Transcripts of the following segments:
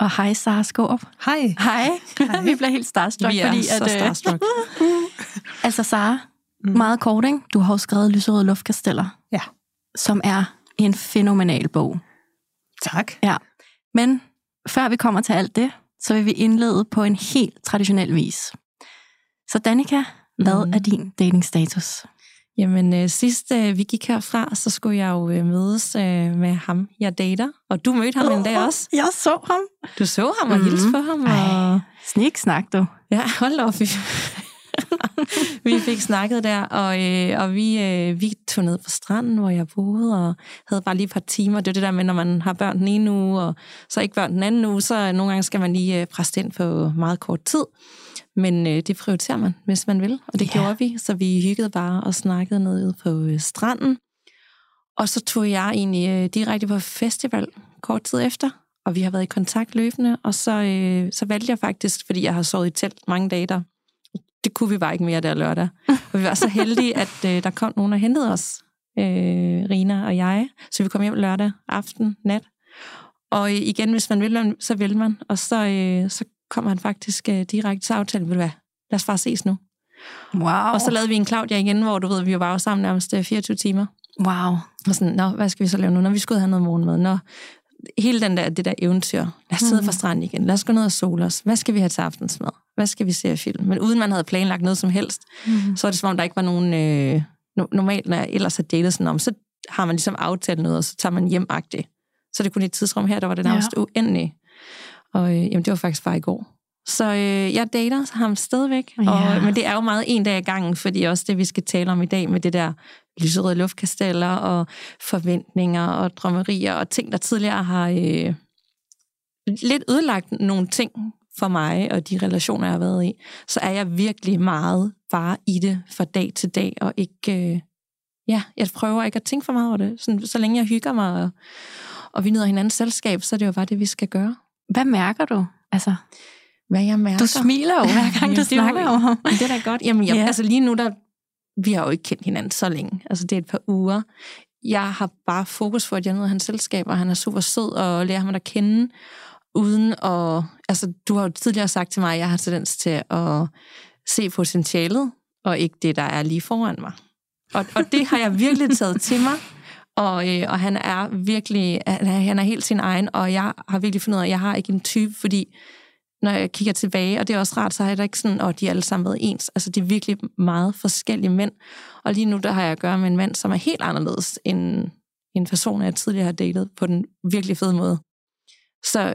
Og hej Sara Skåb. Hej. Hej. Vi bliver helt starstruck. Vi er fordi, så at, øh, starstruck. Altså Sara, mm. meget kort, ikke? Du har jo skrevet Lyserøde Luftkasteller, Ja. som er en fænomenal bog. Tak. Ja. Men før vi kommer til alt det, så vil vi indlede på en helt traditionel vis. Så Danika, hvad Mhm. er din datingstatus? Jamen, øh, sidst øh, vi gik herfra, så skulle jeg jo øh, mødes øh, med ham, jeg dater. Og du mødte ham en dag også. Jeg så ham. Du så ham og Mhm. hilste på ham. Og... Ej, snik snak du. Ja, hold op. Vi, fik snakket der, og, øh, og vi, øh, vi tog ned på stranden, hvor jeg boede, og havde bare lige et par timer. Det er det der med, når man har børn den ene uge, og så ikke børn den anden uge, så nogle gange skal man lige øh, presse ind på meget kort tid. Men øh, det prioriterer man, hvis man vil, og det ja. gjorde vi. Så vi hyggede bare og snakkede nede på øh, stranden. Og så tog jeg egentlig øh, direkte på festival kort tid efter, og vi har været i kontakt løbende, og så, øh, så valgte jeg faktisk, fordi jeg har sovet i telt mange dage der, det kunne vi bare ikke mere der lørdag. Og vi var så heldige, at øh, der kom nogen og hentede os, øh, Rina og jeg, så vi kom hjem lørdag aften, nat. Og øh, igen, hvis man vil, så vil man. Og så, øh, så kom han faktisk øh, direkte til aftalen, vil du hvad, lad os bare ses nu. Wow. Og så lavede vi en Claudia igen, hvor du ved, vi var jo sammen nærmest øh, 24 timer. Wow. Og sådan, nå, hvad skal vi så lave nu? Når vi skulle have noget morgenmad. Nå, hele den der, det der eventyr. Lad os sidde Mhm. fra stranden igen. Lad os gå ned og sole os. Hvad skal vi have til aftensmad? Hvad skal vi se af film? Men uden man havde planlagt noget som helst, Mm. så er det som om, der ikke var nogen... Øh, no- normalt, når jeg ellers har datet sådan om, så har man ligesom aftalt noget, og så tager man hjemagtigt. Så det kunne et tidsrum her, der var det Ja. nærmest ja. uendelige. Og øh, jamen, det var faktisk bare i går. Så øh, jeg dater ham stadigvæk, Ja. og, men det er jo meget en dag i gangen, fordi også det, vi skal tale om i dag med det der lyserøde luftkasteller og forventninger og drømmerier og ting, der tidligere har øh, lidt ødelagt nogle ting for mig og de relationer, jeg har været i, så er jeg virkelig meget bare i det fra dag til dag, og ikke... Øh, ja, jeg prøver ikke at tænke for meget over det. Sådan, så længe jeg hygger mig, og, og vi nyder hinandens selskab, så er det jo bare det, vi skal gøre. Hvad mærker du? Altså, Hvad jeg mærker. du smiler jo hver gang, du det er jo- snakker om ham. Det er da godt. Jamen, jeg, ja. altså lige nu, der, vi har jo ikke kendt hinanden så længe. Altså, det er et par uger. Jeg har bare fokus på, at jeg nyder hans selskab, og han er super sød, og lærer ham at kende, uden at... Altså, du har jo tidligere sagt til mig, at jeg har tendens til at se potentialet, og ikke det, der er lige foran mig. Og, og det har jeg virkelig taget til mig, og, øh, og han er virkelig, han er, han er helt sin egen, og jeg har virkelig fundet ud af, at jeg har ikke en type, fordi når jeg kigger tilbage, og det er også rart, så har jeg da ikke sådan, at de er alle sammen været ens. Altså, det er virkelig meget forskellige mænd. Og lige nu, der har jeg at gøre med en mand, som er helt anderledes end en person, jeg tidligere har datet på den virkelig fede måde. Så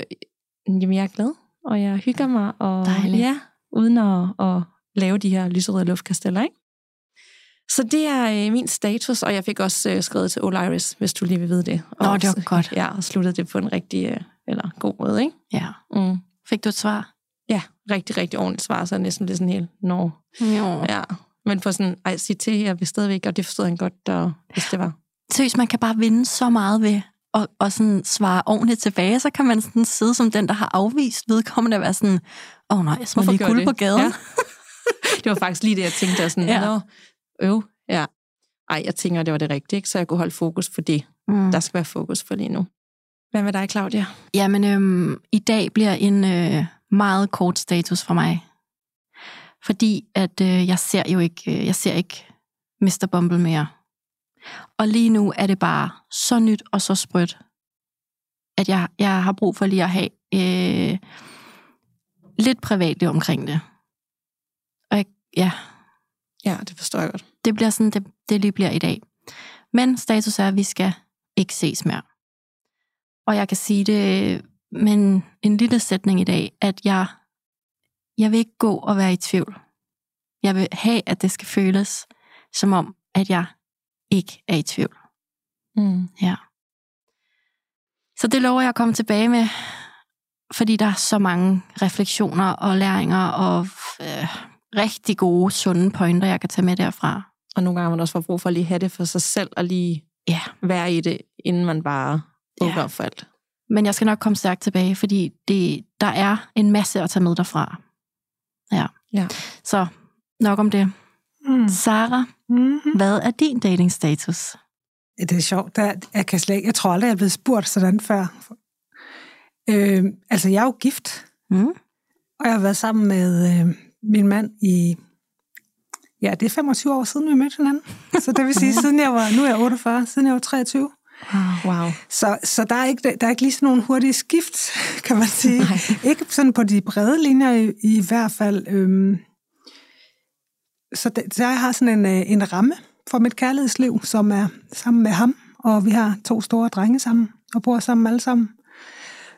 jamen, jeg er glad, og jeg hygger mig, og Dejligt. ja, uden at, at lave de her lyserøde luftkasteller, ikke? Så det er øh, min status, og jeg fik også øh, skrevet til Oliris, hvis du lige vil vide det. Og, Nå, det var godt. Ja, og sluttede det på en rigtig, øh, eller god måde, ikke? Ja. Mm. Fik du et svar? Ja, rigtig, rigtig ordentligt svar, så er det næsten lidt sådan helt, nå, Jo. ja. Men på sådan, ej, sig til, jeg vil stadigvæk, og det forstod han godt, og, hvis det var. Seriøst, man kan bare vinde så meget ved at, og sådan svare ordentligt tilbage. Så kan man sådan sidde som den, der har afvist vedkommende og være sådan, åh oh, nej, jeg smider Hvorfor lige guld det? på gaden. Ja. det var faktisk lige det, jeg tænkte, og sådan, Ja. ja. nå, øv, ja. Ej, jeg tænker, det var det rigtige, ikke? så jeg kunne holde fokus på det. Mm. Der skal være fokus på lige nu. Hvad med dig, Claudia? Jamen, øhm, i dag bliver en øh, meget kort status fra mig. Fordi at øh, jeg ser jo ikke, øh, jeg ser ikke Mr. Bumble mere. Og lige nu er det bare så nyt og så sprødt, at jeg, jeg har brug for lige at have øh, lidt privatliv omkring det. Og jeg, ja, Ja, det forstår jeg godt. det bliver sådan, det, det lige bliver i dag. Men status er, at vi skal ikke ses mere. Og jeg kan sige det med en lille sætning i dag, at jeg, jeg vil ikke gå og være i tvivl. Jeg vil have, at det skal føles som om, at jeg ikke er i tvivl. Mm. Ja. Så det lover jeg at komme tilbage med fordi der er så mange refleksioner og læringer og øh, rigtig gode, sunde pointer, jeg kan tage med derfra. Og nogle gange har man også fået brug for at lige have det for sig selv, og lige Ja, være i det, inden man bare åbner Ja. for alt. men jeg skal nok komme stærkt tilbage, fordi det, der er en masse at tage med derfra. Ja. Ja. Så nok om det. Mm. Sara, Mm-hmm. hvad er din datingstatus? Det er sjovt. Der, jeg, kan slet, jeg tror aldrig, jeg er blevet spurgt sådan før. Øh, altså, jeg er jo gift, Mm? og jeg har været sammen med øh, min mand i... Ja, det er 25 år siden, vi mødte hinanden. Så det vil sige, siden jeg var... Nu er jeg 48, siden jeg var 23. Wow. Så, så der, er ikke, der er ikke lige sådan nogle hurtige skift, kan man sige. Nej. ikke sådan på de brede linjer i, i hvert fald. Øhm. Så, det, så jeg har sådan en, øh, en ramme for mit kærlighedsliv, som er sammen med ham, og vi har to store drenge sammen, og bor sammen alle sammen.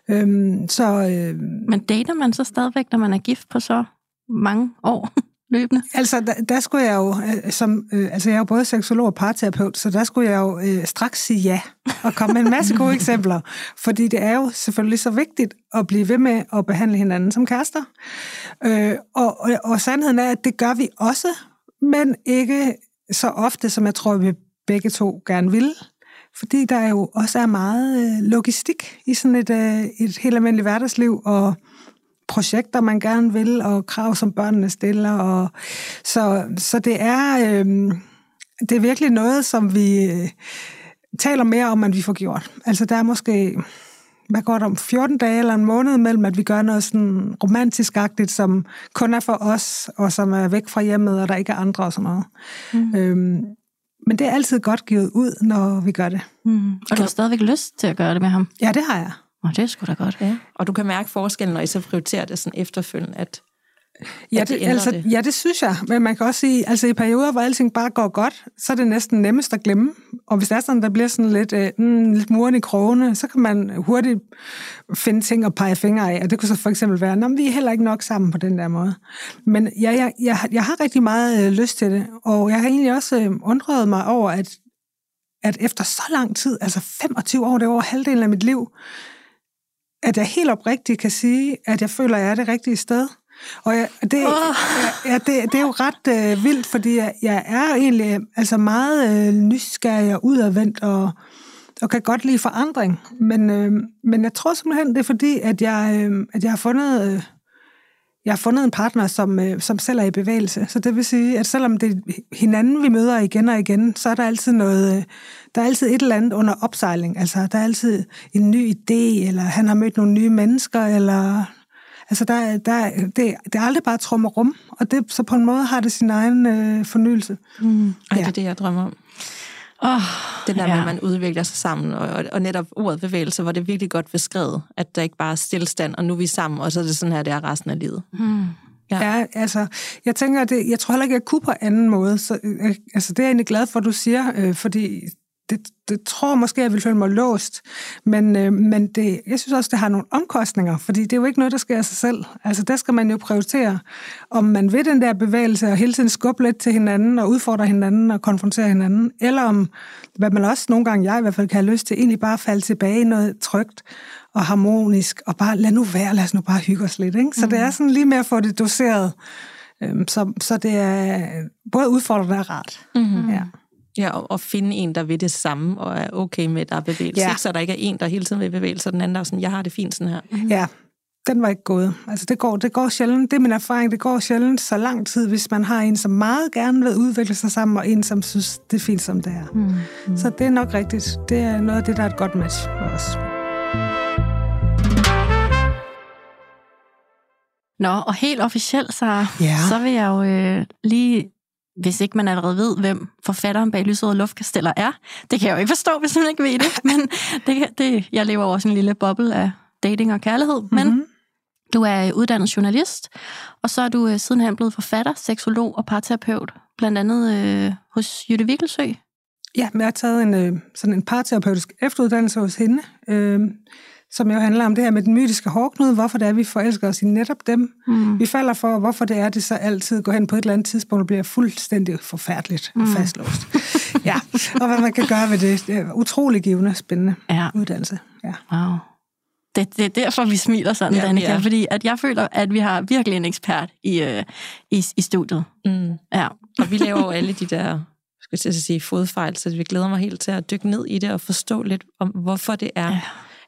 Øhm, så øh, Men dater man så stadigvæk, når man er gift på så mange år løbende? altså, der, der skulle jeg jo, øh, som, øh, altså jeg er jo både seksolog og parterapeut, så der skulle jeg jo øh, straks sige ja, og komme med en masse gode eksempler, fordi det er jo selvfølgelig så vigtigt at blive ved med at behandle hinanden som kærester. Øh, og, og, og sandheden er, at det gør vi også, men ikke så ofte, som jeg tror, vi begge to gerne vil. Fordi der jo også er meget øh, logistik i sådan et, øh, et helt almindeligt hverdagsliv, og projekter, man gerne vil, og krav, som børnene stiller. Og, så, så det er, øh, det er virkelig noget, som vi øh, taler mere om, end vi får gjort. Altså der er måske, hvad går det om, 14 dage eller en måned mellem, at vi gør noget sådan romantisk-agtigt, som kun er for os, og som er væk fra hjemmet, og der ikke er andre og sådan noget. Mm. Øhm, men det er altid godt givet ud, når vi gør det. Mm. Og du har stadigvæk lyst til at gøre det med ham? Ja, det har jeg. Og det er sgu da godt. Ja. Og du kan mærke forskellen, når I så prioriterer det sådan efterfølgende, at Ja, At det altså, det. ja, det synes jeg. Men man kan også sige, altså i perioder, hvor alting bare går godt, så er det næsten nemmest at glemme. Og hvis der er sådan, der bliver sådan lidt, øh, mm, lidt muren i krogene, så kan man hurtigt finde ting at pege fingre af. Og det kunne så for eksempel være, at vi er heller ikke nok sammen på den der måde. Men ja, jeg, jeg, jeg har rigtig meget øh, lyst til det. Og jeg har egentlig også øh, undret mig over, at, at efter så lang tid, altså 25 år, det er over halvdelen af mit liv, at jeg helt oprigtigt kan sige, at jeg føler, at jeg er det rigtige sted. Og jeg, det, oh. ja, det, det er jo ret øh, vildt, fordi jeg, jeg er egentlig øh, altså meget øh, nysgerrig og udadvendt, og, og kan godt lide forandring. Men, øh, men jeg tror simpelthen, det er fordi, at jeg, øh, at jeg har fundet... Øh, jeg har fundet en partner, som, øh, som selv er i bevægelse. Så det vil sige, at selvom det er hinanden, vi møder igen og igen, så er der altid noget, øh, der er altid et eller andet under opsejling. Altså, der er altid en ny idé, eller han har mødt nogle nye mennesker, eller... Altså, der, der, det, det er aldrig bare trum og rum, og det, så på en måde har det sin egen øh, fornyelse. mm. Ej, Ja. det er det, jeg drømmer om. Oh, Det der med, Ja. at man udvikler sig sammen, og, og, og netop ordet bevægelse, hvor det er virkelig godt beskrevet, at der ikke bare er stillstand, og nu er vi sammen, og så er det sådan her, det er resten af livet. mm. Ja. Ja, altså, jeg tænker, at det, jeg tror heller ikke, jeg kunne på anden måde. Så, øh, altså, det er jeg egentlig glad for, at du siger, øh, fordi det, det tror jeg måske, jeg vil føle mig låst. Men, øh, men det, jeg synes også, det har nogle omkostninger, fordi det er jo ikke noget, der sker af sig selv. Altså, der skal man jo prioritere, om man vil den der bevægelse og hele tiden skubbe lidt til hinanden og udfordre hinanden og konfrontere hinanden, eller om, hvad man også nogle gange, jeg i hvert fald kan have lyst til, egentlig bare falde tilbage i noget trygt og harmonisk, og bare lad nu være, lad os nu bare hygge os lidt. Ikke? Så mm. det er sådan lige med at få det doseret, øhm, så, så det er både udfordrende og rart. Mm-hmm. Ja. Ja, og, og finde en, der vil det samme, og er okay med, at der er bevægelse. Ja. Ikke? Så der ikke er en, der hele tiden vil bevæge sig, og den anden der er sådan, jeg har det fint sådan her. Ja, den var ikke gået. Altså det går, det går sjældent, det er min erfaring, det går sjældent så lang tid, hvis man har en, som meget gerne vil udvikle sig sammen, og en, som synes, det er fint, som det er. Mm. Mm. Så det er nok rigtigt. Det er noget af det, der er et godt match for os. Nå, og helt officielt, så, Ja. så vil jeg jo øh, lige, hvis ikke man allerede ved, hvem forfatteren bag Lyset og Luftkasteller er. Det kan jeg jo ikke forstå, hvis man ikke ved det. Men det, det, jeg lever også en lille boble af dating og kærlighed. Men Mhm. du er uddannet journalist, og så er du øh, sidenhen blevet forfatter, seksolog og parterapeut, blandt andet øh, hos Jytte Vikkelsø. Ja, men jeg har taget en, øh, sådan en parterapeutisk efteruddannelse hos hende, øh, som jo handler om det her med den mytiske hårdknude, hvorfor det er, vi forelsker os i netop dem. Mm. Vi falder for, hvorfor det er, det så altid går hen på et eller andet tidspunkt og bliver fuldstændig forfærdeligt og Mm. fastlåst. ja, og hvad man kan gøre ved det. det er utrolig givende, spændende Ja, uddannelse. Ja. wow. Det, det er derfor, vi smiler sådan, Ja, Danika, ja. fordi at jeg føler, at vi har virkelig en ekspert i, øh, i, i studiet. Mm. Ja. Og vi laver jo alle de der skal jeg til at sige, fodfejl, så vi glæder mig helt til at dykke ned i det og forstå lidt om, hvorfor det er, Ja.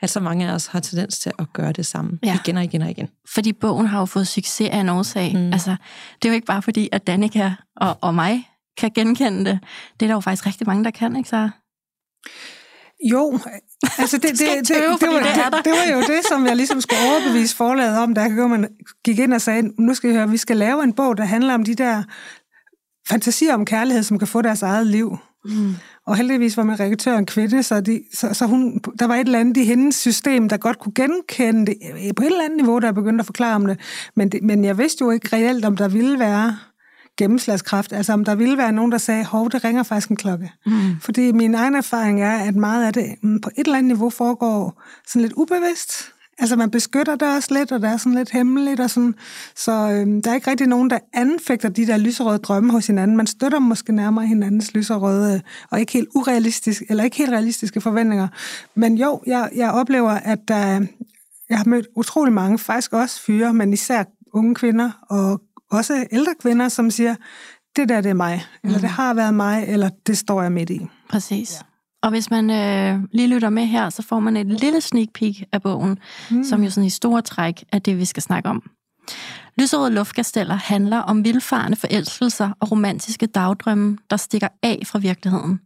At så mange af os har tendens til at gøre det samme Ja. igen og igen og igen. Fordi bogen har jo fået succes af en årsag. Mm. Altså, det er jo ikke bare fordi, at Danika og, og mig kan genkende det. Det er der jo faktisk rigtig mange, der kan, ikke så? Jo, altså det, det, det, det, det, var, er det, det var jo det, som jeg ligesom skulle overbevise forlaget om, da man gik ind og sagde, nu skal I høre, vi skal lave en bog, der handler om de der fantasier om kærlighed, som kan få deres eget liv. Mm. Og heldigvis var min redaktør en kvinde, så, de, så, så hun, der var et eller andet i hendes system, der godt kunne genkende det på et eller andet niveau, der begyndte at forklare om det. Men, det, men jeg vidste jo ikke reelt, om der ville være gennemslagskraft, altså om der ville være nogen, der sagde, hov, det ringer faktisk en klokke. Mm. Fordi min egen erfaring er, at meget af det mm, på et eller andet niveau foregår sådan lidt ubevidst. Altså man beskytter det også lidt, og det er sådan lidt hemmeligt og sådan. Så øhm, der er ikke rigtig nogen, der anfægter de der lyserøde drømme hos hinanden. Man støtter måske nærmere hinandens lyserøde, øh, og ikke helt urealistiske, eller ikke helt realistiske forventninger. Men jo, jeg, jeg oplever, at der, jeg har mødt utrolig mange, faktisk også fyre, men især unge kvinder, og også ældre kvinder, som siger, det der, det er mig, eller det har været mig, eller det står jeg midt i. Præcis. Ja. Og hvis man øh, lige lytter med her, så får man et lille sneak peek af bogen, mm. som jo sådan i store træk er det, vi skal snakke om. Lyserøde luftkasteller handler om vildfarende forelskelser og romantiske dagdrømme, der stikker af fra virkeligheden.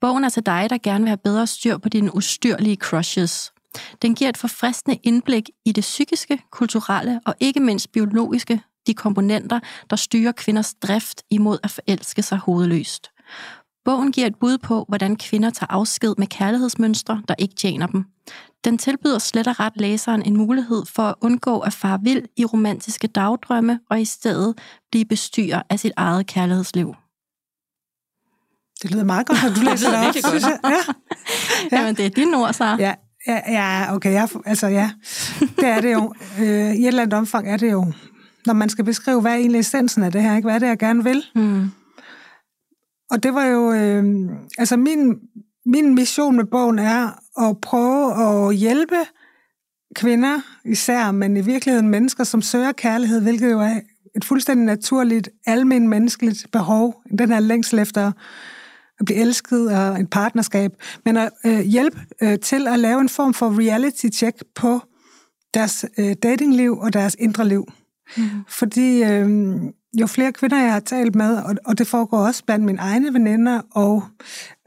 Bogen er til dig, der gerne vil have bedre styr på dine ustyrlige crushes. Den giver et forfriskende indblik i det psykiske, kulturelle og ikke mindst biologiske, de komponenter, der styrer kvinders drift imod at forelske sig hovedløst. Bogen giver et bud på, hvordan kvinder tager afsked med kærlighedsmønstre, der ikke tjener dem. Den tilbyder slet og ret læseren en mulighed for at undgå at fare vild i romantiske dagdrømme og i stedet blive bestyrer af sit eget kærlighedsliv. Det lyder meget godt, at du læser lyder det op. godt. synes jeg. Ja. Ja. Jamen, det er dine ord, så. Ja, ja, ja, okay, jeg, altså ja, det er det jo. Øh, I et eller andet omfang er det jo, når man skal beskrive, hvad er egentlig essensen af det her, ikke? hvad er det, jeg gerne vil. Mm. Og det var jo, øh, altså min, min mission med bogen er at prøve at hjælpe kvinder især, men i virkeligheden mennesker, som søger kærlighed, hvilket jo er et fuldstændig naturligt, almen menneskeligt behov, den her længsel efter at blive elsket og et partnerskab, men at øh, hjælpe øh, til at lave en form for reality-check på deres øh, datingliv og deres indre liv. Mm. Fordi øh, jo flere kvinder, jeg har talt med, og, og det foregår også blandt mine egne veninder, og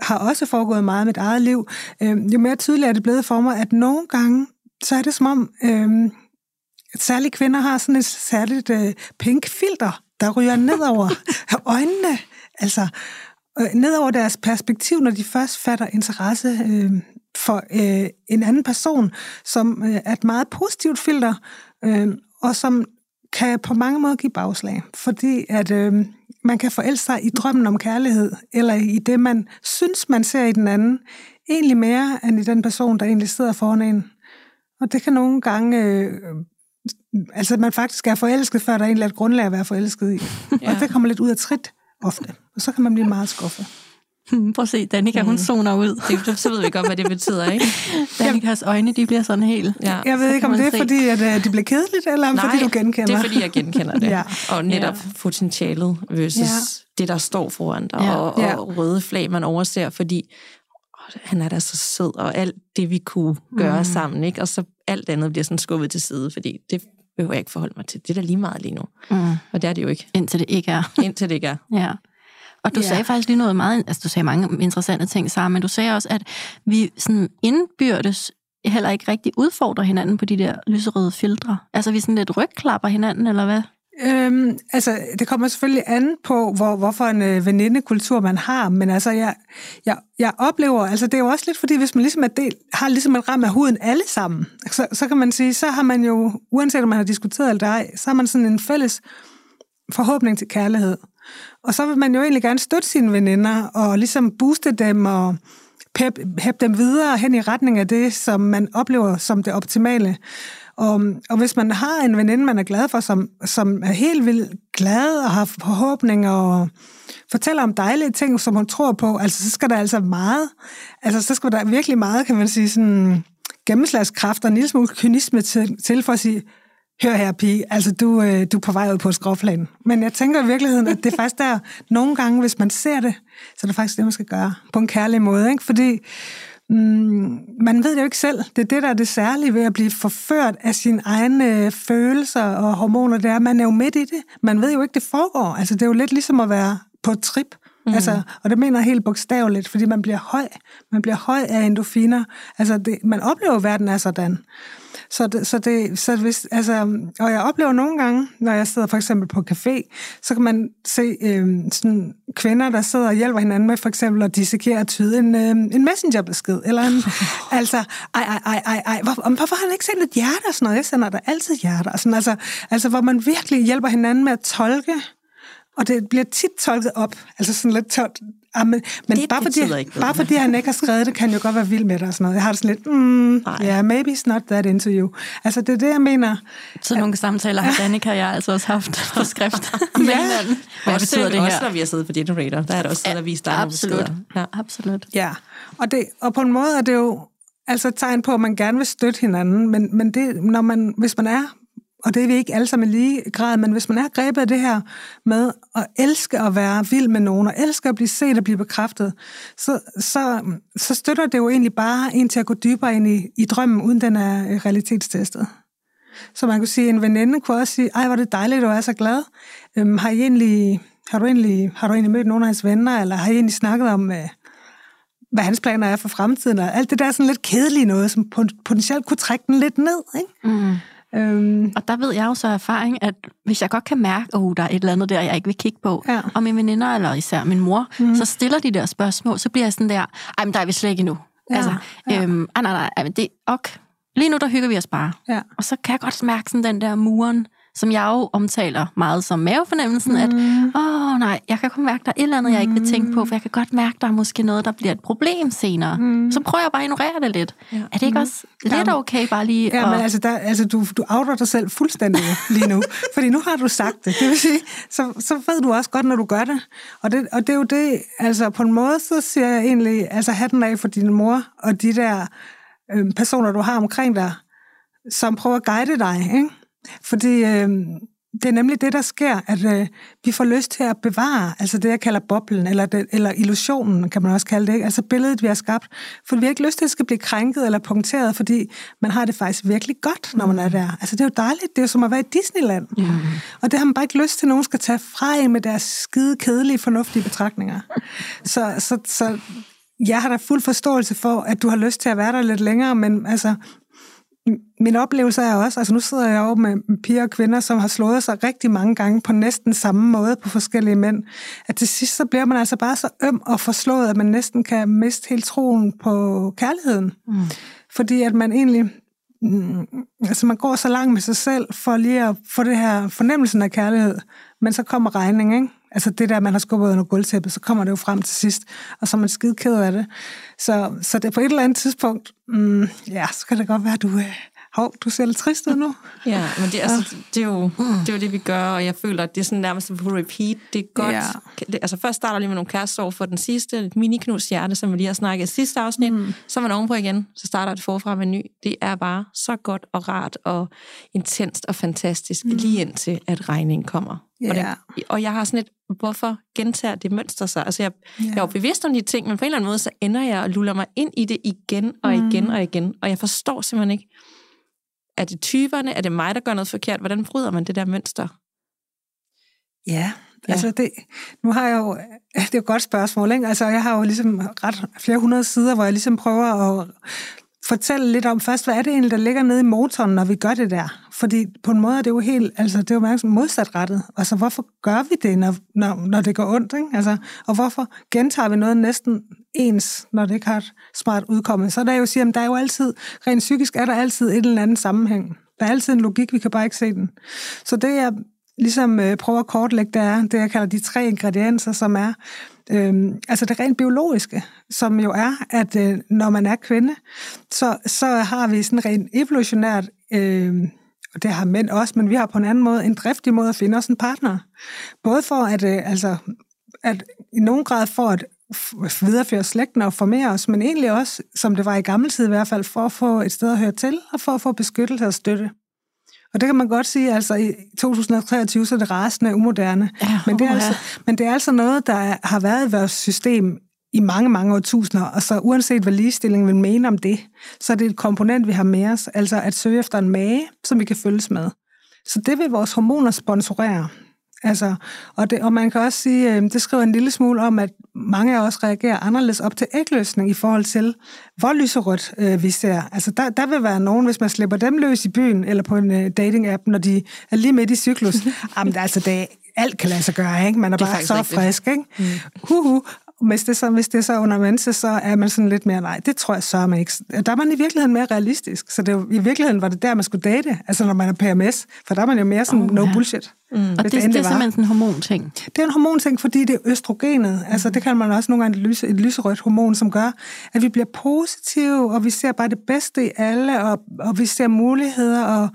har også foregået meget i mit eget liv, øh, jo mere tydeligt er det blevet for mig, at nogle gange, så er det som om, øh, særligt særlige kvinder har sådan et særligt øh, pink filter, der ryger ned over øjnene, altså øh, ned over deres perspektiv, når de først fatter interesse øh, for øh, en anden person, som øh, er et meget positivt filter, øh, og som kan på mange måder give bagslag, fordi at øh, man kan forelske sig i drømmen om kærlighed, eller i det, man synes, man ser i den anden, egentlig mere end i den person, der egentlig sidder foran en. Og det kan nogle gange, øh, altså man faktisk er forelsket, før der egentlig er et grundlag at være forelsket i. Ja. Og det kommer lidt ud af trit ofte, og så kan man blive meget skuffet. Prøv at se, Danika, hun zoner ud. Det, så ved vi godt, hvad det betyder, ikke? Danikas øjne, de bliver sådan helt... Ja. Jeg ved ikke, om det er se. fordi, at øh, det bliver kedeligt, eller om Nej, fordi du genkender. det er fordi, jeg genkender det. Ja. Og netop Ja. potentialet versus Ja. det, der står foran dig, Ja. og, og Ja. røde flag, man overser, fordi åh, han er da så sød, og alt det, vi kunne gøre Mm. mm. sammen, ikke? og så alt andet bliver sådan skubbet til side, fordi det behøver jeg ikke forholde mig til. Det er da lige meget lige nu. Mm. Og det er det jo ikke, Indtil det ikke er. indtil det ikke er. Ja. Og du Ja. sagde faktisk lige noget meget, altså du sagde mange interessante ting, Sara, men du sagde også, at vi sådan indbyrdes heller ikke rigtig udfordrer hinanden på de der lyserøde filtre. Altså vi sådan lidt rygklapper hinanden, eller hvad? Øhm, altså, det kommer selvfølgelig an på, hvor, hvorfor en øh, venindekultur man har, men altså, jeg, jeg, jeg oplever, altså det er jo også lidt fordi, hvis man ligesom er del, har ligesom en ram af huden alle sammen, så, så kan man sige, så har man jo, uanset om man har diskuteret eller ej, så har man sådan en fælles forhåbning til kærlighed. Og så vil man jo egentlig gerne støtte sine veninder, og ligesom booste dem, og pep, pep dem videre hen i retning af det, som man oplever som det optimale. Og, og hvis man har en veninde, man er glad for, som, som er helt vildt glad og har forhåbninger og fortæller om dejlige ting, som hun tror på, altså så skal der altså meget, altså så skal der virkelig meget, kan man sige, sådan gennemslagskraft og en lille smule kynisme til, til for at sige, hør her, pige, altså du, øh, du er på vej ud på skråplanen. Men jeg tænker i virkeligheden, at det er faktisk der, nogle gange, hvis man ser det, så er det faktisk det, man skal gøre på en kærlig måde. Ikke? Fordi mm, man ved det jo ikke selv. Det er det, der er det særlige ved at blive forført af sine egne øh, følelser og hormoner. Det er, man er jo midt i det. Man ved jo ikke, det foregår. Altså, det er jo lidt ligesom at være på et trip. Mm. Altså, og det mener jeg helt bogstaveligt, fordi man bliver høj. Man bliver høj af endorfiner. Altså, det, man oplever, at verden er sådan. Så det, så det, så hvis, altså, og jeg oplever nogle gange, når jeg sidder for eksempel på café, så kan man se øh, sådan kvinder, der sidder og hjælper hinanden med for eksempel at dissekere og tyde en, øh, en messengerbesked, eller en, altså, ej, ej, ej, ej, ej, hvor, hvorfor har han ikke sendt et hjerte og sådan noget? Jeg sender der altid hjerter og sådan, altså, altså, hvor man virkelig hjælper hinanden med at tolke og det bliver tit tolket op, altså sådan lidt tørt. Ah, men men Det bare, fordi, ikke noget. bare fordi han ikke har skrevet det, kan jo godt være vild med det og sådan noget. Jeg har det sådan lidt, mm, yeah, maybe it's not that into you. Altså, det er det, jeg mener. Så nogle samtaler har Danika og jeg altså også haft på skrift Ja. Hvad også, betyder det også når her? vi har siddet på Generator, der er der også og vist dig nogle Absolut. Ja. Absolut. Ja, og, det, og på en måde er det jo altså et tegn på, at man gerne vil støtte hinanden, men, men det, når man, hvis man er, og det er vi ikke alle sammen i lige grad, men hvis man er grebet af det her med at elske at være vild med nogen, og elske at blive set og blive bekræftet, så, så, så støtter det jo egentlig bare en til at gå dybere ind i, i drømmen, uden den er øh, realitetstestet. Så man kunne sige, en veninde kunne også sige, ej, hvor er det dejligt, du er så glad. Øhm, har, I egentlig, har, du egentlig, har du egentlig mødt nogen af hans venner, eller har I egentlig snakket om, øh, hvad hans planer er for fremtiden, og alt det der er sådan lidt kedelige noget, som potentielt kunne trække den lidt ned. Ikke? Mm. Øhm, Og der ved jeg jo så erfaring, at hvis jeg godt kan mærke, at oh, der er et eller andet der, jeg ikke vil kigge på, Ja. og mine veninder, eller især min mor, mm. så stiller de der spørgsmål, så bliver jeg sådan der, ej, men der er vi slet ikke endnu. Ja, Altså, ja. øhm, ej, nej, nej, ej, men det ok. Lige nu, der hygger vi os bare. ja. Og så kan jeg godt mærke sådan den der muren, som jeg jo omtaler meget som mavefornemmelsen, mm. at åh nej, jeg kan kun mærke, der er et eller andet, jeg ikke vil tænke på, for jeg kan godt mærke, der er måske noget, der bliver et problem senere. Mm. Så prøver jeg bare at ignorere det lidt. Ja. Er det ikke også lidt okay bare lige Ja, men at... altså, der, altså du, du outer dig selv fuldstændig lige nu. fordi nu har du sagt det. Det vil sige, så, så ved du også godt, når du gør det. Og det, og det er jo det, altså på en måde, så siger jeg egentlig, altså hatten af for din mor og de der øh, personer, du har omkring dig, som prøver at guide dig. Ikke? Fordi øh, det er nemlig det, der sker, at øh, vi får lyst til at bevare, altså det, jeg kalder boblen, eller, det, eller illusionen, kan man også kalde det, ikke? altså billedet, vi har skabt. For vi har ikke lyst til, at det skal blive krænket eller punkteret, fordi man har det faktisk virkelig godt, når man er der. Altså det er jo dejligt, det er jo som at være i Disneyland. Mm. Og det har man bare ikke lyst til, at nogen skal tage fra en med deres skide, kedelige, fornuftige betragtninger. så, så, så jeg har da fuld forståelse for, at du har lyst til at være der lidt længere, men altså, min oplevelse er også, altså nu sidder jeg jo med piger og kvinder, som har slået sig rigtig mange gange på næsten samme måde på forskellige mænd, at til sidst så bliver man altså bare så øm og forslået, at man næsten kan miste helt troen på kærligheden. Mm. Fordi at man egentlig, mm, altså man går så langt med sig selv for lige at få det her fornemmelsen af kærlighed, men så kommer regning, ikke? Altså det der, man har skubbet under gulvtæppet, så kommer det jo frem til sidst, og så er man skide ked af det. Så, så det på et eller andet tidspunkt, mm, ja, så kan det godt være, at du, øh, hov, du ser lidt trist ud nu. Ja, men det, altså, det, er jo, det er jo det, vi gør, og jeg føler, at det er sådan nærmest på repeat. Det er godt. Ja. Det, altså først starter lige med nogle kæresteår for den sidste, et mini-knus hjerte, som vi lige har snakket i sidste afsnit. Mm. Så er man ovenpå igen, så starter det forfra med en ny. Det er bare så godt og rart og intenst og fantastisk, mm. lige indtil at regningen kommer. Og, Ja. det, og jeg har sådan et, hvorfor gentager det mønster sig? Altså jeg, Ja. jeg er jo bevidst om de ting, men på en eller anden måde, så ender jeg og luller mig ind i det igen og igen og igen. Og jeg forstår simpelthen ikke, er det typerne? Er det mig, der gør noget forkert? Hvordan bryder man det der mønster? Ja, altså det, nu har jeg jo, det er jo et godt spørgsmål, ikke? Altså jeg har jo ligesom ret flere hundrede sider, hvor jeg ligesom prøver at fortælle lidt om først, hvad er det egentlig, der ligger nede i motoren, når vi gør det der? Fordi på en måde er det jo helt, altså det er jo meget modsatrettet. Altså hvorfor gør vi det, når, når, når det går ondt, ikke? Altså, og hvorfor gentager vi noget næsten ens, når det ikke har et smart udkomme? Så er der jo siger, at der er jo altid, rent psykisk er der altid et eller andet sammenhæng. Der er altid en logik, vi kan bare ikke se den. Så det jeg ligesom øh, prøver at kortlægge, det er det, jeg kalder de tre ingredienser, som er øhm, altså det rent biologiske, som jo er, at øh, når man er kvinde, så, så har vi sådan rent evolutionært, øh, og det har mænd også, men vi har på en anden måde en driftig måde at finde os en partner. Både for at, øh, altså, at i nogen grad for at videreføre slægten og formere os, men egentlig også, som det var i gammel tid i hvert fald, for at få et sted at høre til, og for at få beskyttelse og støtte. Og det kan man godt sige, altså i 2023, så er det rasende umoderne. Ja, men, det er altså, men det er altså noget, der er- har været i vores system i mange, mange årtusinder, og så uanset hvad ligestilling vil mene om det, så er det et komponent, vi har med os, altså at søge efter en mage, som vi kan følges med. Så det vil vores hormoner sponsorere. Altså, og, det, og man kan også sige, øh, det skriver en lille smule om, at mange af os reagerer anderledes op til ægløsning i forhold til, hvor lyserødt øh, vi ser. Altså, der, der vil være nogen, hvis man slipper dem løs i byen, eller på en øh, dating-app, når de er lige midt i cyklus. Jamen, altså, det, alt kan lade sig gøre, ikke? Man er, Det er bare så frisk, ikke? Mm. Huhu. Hvis det, så, hvis det er så under menneske, så er man sådan lidt mere, nej, det tror jeg så man ikke. Der er man i virkeligheden mere realistisk. Så det, i virkeligheden var det der, man skulle date, altså når man er PMS, for der er man jo mere sådan, oh, no ja. bullshit. Mm. Og det, det, det er simpelthen sådan en hormonting. Det er en hormonting, fordi det er østrogenet. Altså, det kan man også nogle gange et, lyse, et lyserødt hormon, som gør, at vi bliver positive, og vi ser bare det bedste i alle, og, og vi ser muligheder. Og,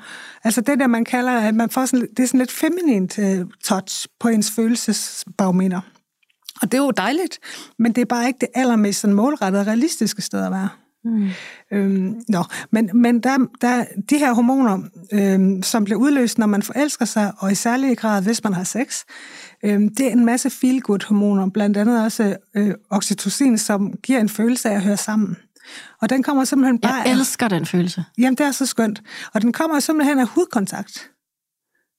altså det der, man kalder, at man får sådan, det er sådan lidt feminint uh, touch på ens følelsesbarometer. Og det er jo dejligt, men det er bare ikke det allermest sådan målrettede og realistiske sted at være. Mm. Øhm, nå, men, men der, der, de her hormoner, øhm, som bliver udløst, når man forelsker sig, og i særlig grad, hvis man har sex, øhm, det er en masse feel-good-hormoner, blandt andet også øh, oxytocin, som giver en følelse af at høre sammen. Og den kommer simpelthen bare... Jeg elsker den følelse. Jamen, det er så skønt. Og den kommer simpelthen af hudkontakt.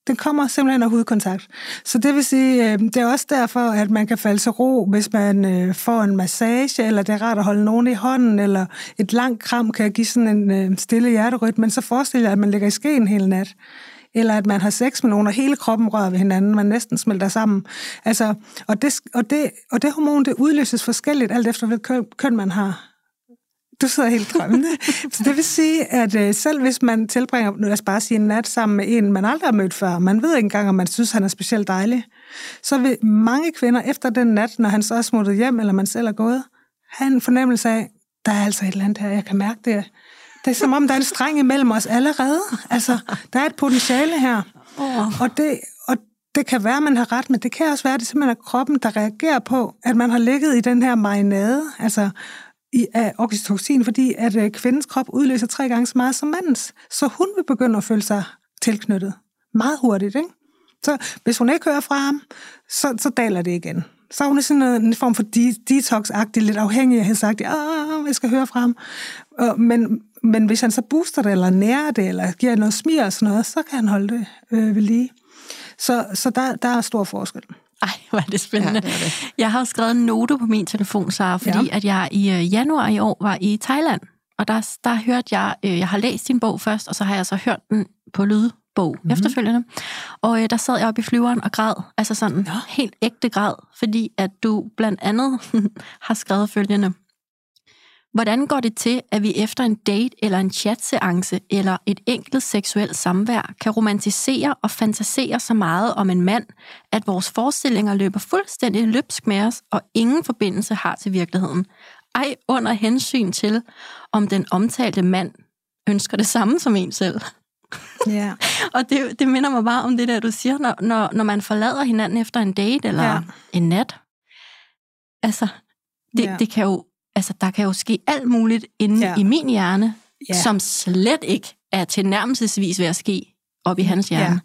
Den kommer simpelthen af hudkontakt. Så det vil sige, øh, det er også derfor, at man kan falde til ro, hvis man øh, får en massage, eller det er rart at holde nogen i hånden, eller et langt kram kan give sådan en øh, stille hjerterytme. Men så forestil jer, at man ligger i skeen hele nat. Eller at man har sex med nogen, og hele kroppen rører ved hinanden, man næsten smelter sammen. Altså, og, det, og, det, og det hormon, det udløses forskelligt, alt efter hvilket køn man har. Du sidder helt drømmende. Så det vil sige, at øh, selv hvis man tilbringer, nu lad os bare sige en nat sammen med en, man aldrig har mødt før, man ved ikke engang, om man synes, han er specielt dejlig, så vil mange kvinder efter den nat, når han så er smuttet hjem, eller man selv er gået, have en fornemmelse af, der er altså et eller andet her, jeg kan mærke det. Det er som om, der er en streng imellem os allerede. Altså, der er et potentiale her. Oh. Og det, og det kan være, at man har ret, men det kan også være, at det simpelthen er kroppen, der reagerer på, at man har ligget i den her marinade, altså i, af oxytocin, fordi at øh, kvindens krop udløser tre gange så meget som mandens. Så hun vil begynde at føle sig tilknyttet meget hurtigt. Ikke? Så hvis hun ikke hører fra ham, så, så daler det igen. Så er hun i sådan en, en form for de, detox-agtig, lidt sagt, ah, jeg skal høre fra ham. Og, men, men hvis han så booster det, eller nærer det, eller giver noget smir og sådan noget, så kan han holde det øh, ved lige. Så, så der, der er stor forskel. Ej, hvor er det spændende. Ja, det det. Jeg har skrevet en note på min telefon, Sara, fordi Ja. ja. at jeg i øh, januar i år var i Thailand. Og der, der hørte jeg, øh, jeg har læst din bog først, og så har jeg så hørt den på lydbog mm-hmm. efterfølgende. Og øh, der sad jeg oppe i flyveren og græd, altså sådan Nå. helt ægte græd, fordi at du blandt andet har skrevet følgende. Hvordan går det til, at vi efter en date eller en chatseance eller et enkelt seksuelt samvær kan romantisere og fantasere så meget om en mand, at vores forestillinger løber fuldstændig løbsk med os og ingen forbindelse har til virkeligheden? Ej under hensyn til, om den omtalte mand ønsker det samme som en selv. Ja. Og det, det minder mig bare om det der, du siger, når, når, når man forlader hinanden efter en date eller ja. en nat. Altså, det, ja. det kan jo, altså, der kan jo ske alt muligt inde Ja. i min hjerne, ja. som slet ikke er tilnærmelsesvis ved at ske op i hans hjerne. Ja.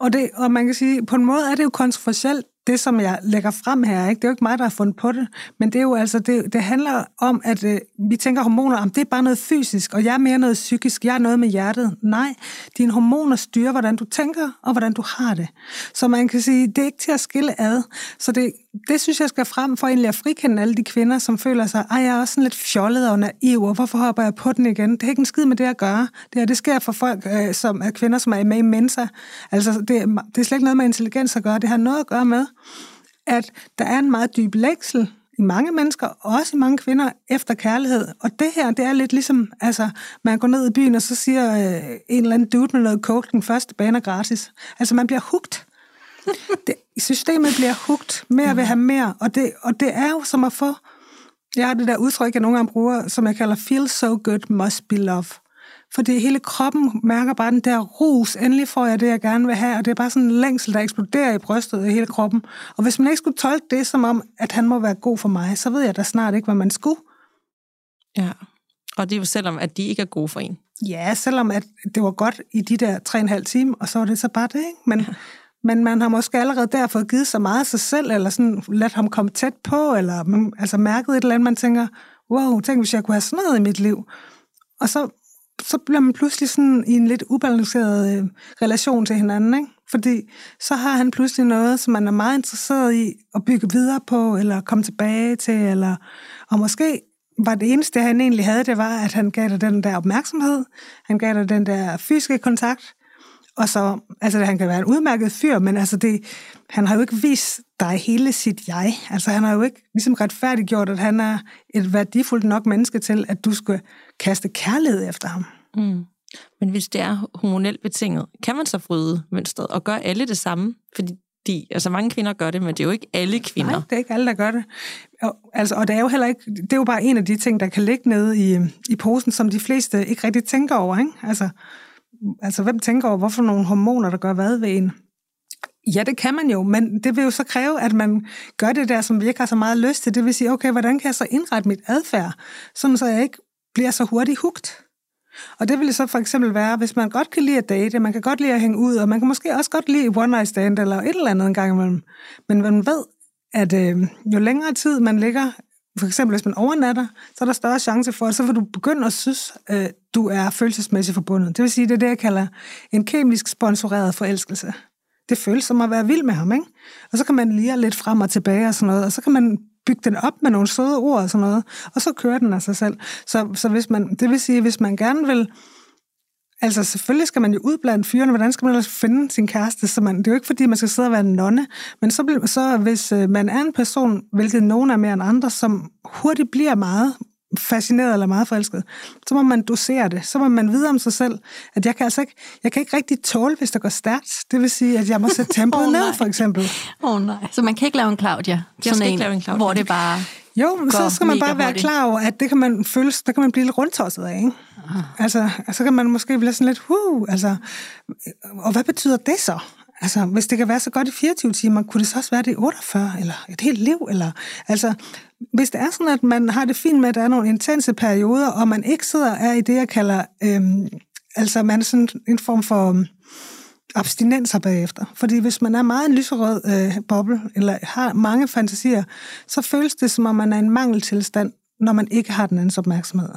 Og, det, og man kan sige, på en måde er det jo kontroversielt, det som jeg lægger frem her. Ikke? Det er jo ikke mig, der har fundet på det, men det er jo altså, det, det handler om, at øh, vi tænker hormoner, om det er bare noget fysisk, og jeg er mere noget psykisk, jeg er noget med hjertet. Nej, dine hormoner styrer, hvordan du tænker, og hvordan du har det. Så man kan sige, det er ikke til at skille ad. Så det, det synes jeg skal frem for egentlig at frikende alle de kvinder, som føler sig, ej, jeg er også sådan lidt fjollet og naiv, og hvorfor hopper jeg på den igen? Det har ikke en skid med det at gøre. Det, her, det sker for folk, øh, som er kvinder, som er med i Mensa. Altså, det, det er slet ikke noget med intelligens at gøre. Det har noget at gøre med, at der er en meget dyb længsel i mange mennesker, også i mange kvinder, efter kærlighed. Og det her, det er lidt ligesom, altså, man går ned i byen, og så siger øh, en eller anden dude med noget coke, den første bane er gratis. Altså, man bliver hugt. Det, systemet bliver hugt. Mere vil have mere. Og det, og det er jo som at få... Jeg har det der udtryk, jeg nogle gange bruger, som jeg kalder feel so good, must be love. Fordi hele kroppen mærker bare den der rus. Endelig får jeg det, jeg gerne vil have. Og det er bare sådan en længsel, der eksploderer i brystet i hele kroppen. Og hvis man ikke skulle tolke det som om, at han må være god for mig, så ved jeg da snart ikke, hvad man skulle. Ja, og det er jo selvom, at de ikke er gode for en. Ja, selvom at det var godt i de der tre og en halv time, og så var det så bare det, ikke? Men, ja men man har måske allerede derfor givet så meget af sig selv, eller sådan ladt ham komme tæt på, eller man, altså mærket et eller andet, man tænker, wow, tænk hvis jeg kunne have sådan noget i mit liv. Og så, så bliver man pludselig sådan i en lidt ubalanceret øh, relation til hinanden, ikke? Fordi så har han pludselig noget, som man er meget interesseret i at bygge videre på, eller komme tilbage til, eller, og måske var det eneste, han egentlig havde, det var, at han gav dig den der opmærksomhed, han gav dig den der fysiske kontakt, og så, altså han kan være en udmærket fyr, men altså det, han har jo ikke vist dig hele sit jeg. Altså han har jo ikke ligesom retfærdiggjort, at han er et værdifuldt nok menneske til, at du skal kaste kærlighed efter ham. Mm. Men hvis det er hormonelt betinget, kan man så bryde mønstret og gøre alle det samme? Fordi de, altså mange kvinder gør det, men det er jo ikke alle kvinder. Nej, det er ikke alle, der gør det. Og, altså, og det er jo heller ikke, det er jo bare en af de ting, der kan ligge nede i, i posen, som de fleste ikke rigtig tænker over. Ikke? Altså, altså, hvem tænker over, hvorfor nogle hormoner, der gør hvad ved en? Ja, det kan man jo, men det vil jo så kræve, at man gør det der, som vi ikke har så meget lyst til. Det vil sige, okay, hvordan kan jeg så indrette mit adfærd, sådan så jeg ikke bliver så hurtigt hugt? Og det ville så for eksempel være, hvis man godt kan lide at date, man kan godt lide at hænge ud, og man kan måske også godt lide one night stand eller et eller andet en gang imellem. Men man ved, at øh, jo længere tid man ligger, for eksempel hvis man overnatter, så er der større chance for, at så vil du begynde at synes, at du er følelsesmæssigt forbundet. Det vil sige, det er det, jeg kalder en kemisk sponsoreret forelskelse. Det føles som at være vild med ham, ikke? Og så kan man lige lidt frem og tilbage og sådan noget, og så kan man bygge den op med nogle søde ord og sådan noget, og så kører den af sig selv. Så, så hvis man, det vil sige, hvis man gerne vil Altså selvfølgelig skal man jo ud blandt fyrene, hvordan skal man ellers finde sin kæreste? Så man, det er jo ikke fordi, man skal sidde og være en nonne, men så, så hvis øh, man er en person, hvilket nogen er mere end andre, som hurtigt bliver meget fascineret eller meget forelsket, så må man dosere det. Så må man vide om sig selv, at jeg kan altså ikke, jeg kan ikke rigtig tåle, hvis det går stærkt. Det vil sige, at jeg må sætte tempoet oh, ned, for eksempel. Åh oh, nej. Så man kan ikke lave en Claudia? Jeg sådan skal en, ikke lave en Claudia. Hvor det bare Jo, så skal man bare være hurtigt. klar over, at det kan man føle, der kan man blive lidt rundtosset af, ikke? Ah. Altså, så kan man måske blive sådan lidt, huh, altså, og hvad betyder det så? Altså, hvis det kan være så godt i 24 timer, kunne det så også være det i 48, eller et helt liv, eller, altså, hvis det er sådan, at man har det fint med, at der er nogle intense perioder, og man ikke sidder er i det, jeg kalder, øhm, altså man er sådan en form for øhm, abstinenser bagefter. Fordi hvis man er meget en lyserød øh, boble, eller har mange fantasier, så føles det, som om man er i en mangeltilstand, når man ikke har den andens opmærksomhed.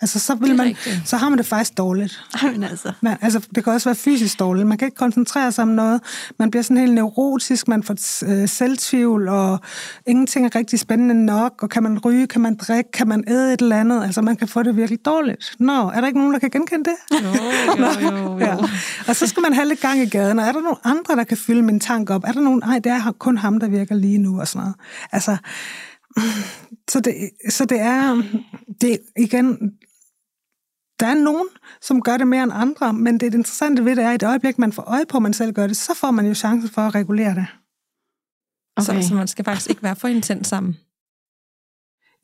Altså, så, vil man, så har man det faktisk dårligt. Men altså. Man, altså, det kan også være fysisk dårligt. Man kan ikke koncentrere sig om noget. Man bliver sådan helt neurotisk, man får øh, selvtvivl, og ingenting er rigtig spændende nok, og kan man ryge, kan man drikke, kan man æde et eller andet. Altså, man kan få det virkelig dårligt. Nå, er der ikke nogen, der kan genkende det? Jo, jo, jo. jo. ja. Og så skal man have lidt gang i gaden, og er der nogen andre, der kan fylde min tank op? Er der nogen, nej, det er kun ham, der virker lige nu, og sådan noget. Altså, så det, så det er, det igen, der er nogen, som gør det mere end andre, men det interessante ved det er, at i det øjeblik, man får øje på, at man selv gør det, så får man jo chancen for at regulere det. Okay. Så, så man skal faktisk ikke være for intens sammen?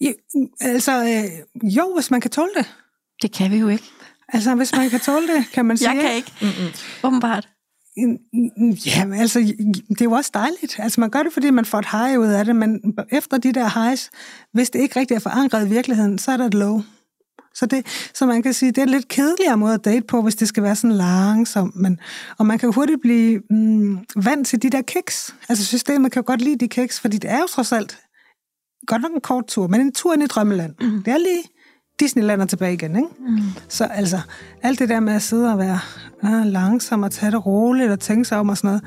Jo, altså, øh, jo, hvis man kan tåle det. Det kan vi jo ikke. Altså, hvis man kan tåle det, kan man sige. Jeg kan ikke. Mm-mm. Åbenbart. Ja, altså, det er jo også dejligt. Altså, man gør det, fordi man får et high ud af det, men efter de der highs, hvis det ikke rigtig er forankret i virkeligheden, så er der et low. Så, det, så man kan sige, det er en lidt kedeligere måde at date på, hvis det skal være sådan langsomt. Men, og man kan hurtigt blive mm, vant til de der kiks. Altså systemet kan jo godt lide de kiks, fordi det er jo trods alt godt nok en kort tur, men en tur ind i drømmeland. Mm. Det er lige Disneyland og tilbage igen, ikke? Mm. Så altså, alt det der med at sidde og være uh, langsom og tage det roligt og tænke sig om og sådan noget,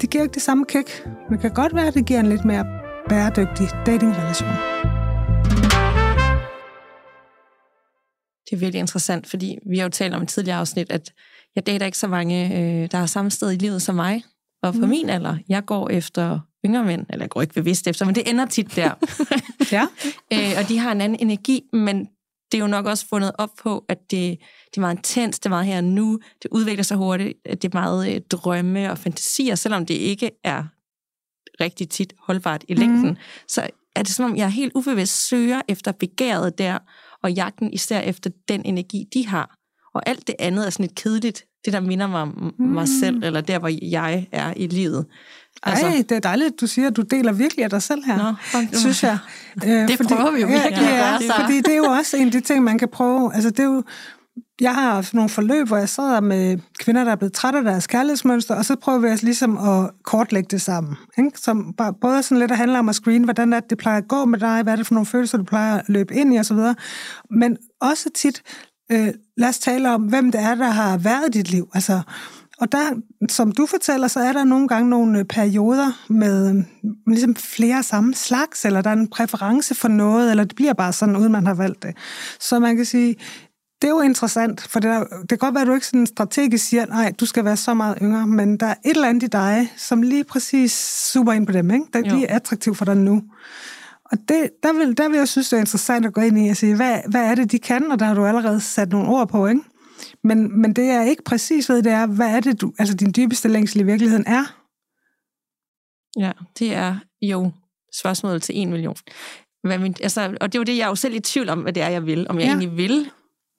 det giver ikke det samme kick. Men det kan godt være, at det giver en lidt mere bæredygtig datingrelation. Det er virkelig interessant, fordi vi har jo talt om i tidligere afsnit, at jeg dater ikke så mange, øh, der er samme sted i livet som mig. Og for mm. min alder, jeg går efter yngre mænd, eller jeg går ikke bevidst efter, men det ender tit der. ja. øh, og de har en anden energi, men det er jo nok også fundet op på, at det, det er meget intens, det er meget her nu, det udvikler sig hurtigt, det er meget øh, drømme og fantasier, selvom det ikke er rigtig tit holdbart i længden. Mm. Så er det som om, jeg helt ubevidst søger efter begæret der, og jagten især efter den energi, de har. Og alt det andet er sådan lidt kedeligt. Det, der minder mig om mm. mig selv, eller der, hvor jeg er i livet. Altså, Ej, det er dejligt, at du siger, at du deler virkelig af dig selv her, Nå, fuck, synes jeg. Øh, det fordi, prøver vi jo virkelig ja, at gøre, Fordi det er jo også en af de ting, man kan prøve. Altså, det er jo, jeg har haft nogle forløb, hvor jeg sidder med kvinder, der er blevet trætte af deres kærlighedsmønster, og så prøver vi altså ligesom at kortlægge det sammen. Ikke? Som bare, både sådan lidt at handle om at screen, hvordan er det, det plejer at gå med dig, hvad er det for nogle følelser, du plejer at løbe ind i osv. Men også tit, øh, lad os tale om, hvem det er, der har været i dit liv. Altså, og der, som du fortæller, så er der nogle gange nogle øh, perioder med øh, ligesom flere samme slags, eller der er en præference for noget, eller det bliver bare sådan, uden man har valgt det. Så man kan sige, det er jo interessant, for det, er, det kan godt være, at du ikke sådan strategisk siger, nej, du skal være så meget yngre, men der er et eller andet i dig, som lige præcis super ind på dem, ikke? der er lige attraktiv for dig nu. Og det, der, vil, der vil jeg synes, det er interessant at gå ind i og sige, hvad, hvad er det, de kan? Og der har du allerede sat nogle ord på, ikke? Men, men det er ikke præcis ved, det er, hvad er det, du, altså din dybeste længsel i virkeligheden er? Ja, det er jo spørgsmålet til en million. Hvad min, altså, og det er jo det, jeg er jo selv i tvivl om, hvad det er, jeg vil. Om jeg ja. egentlig vil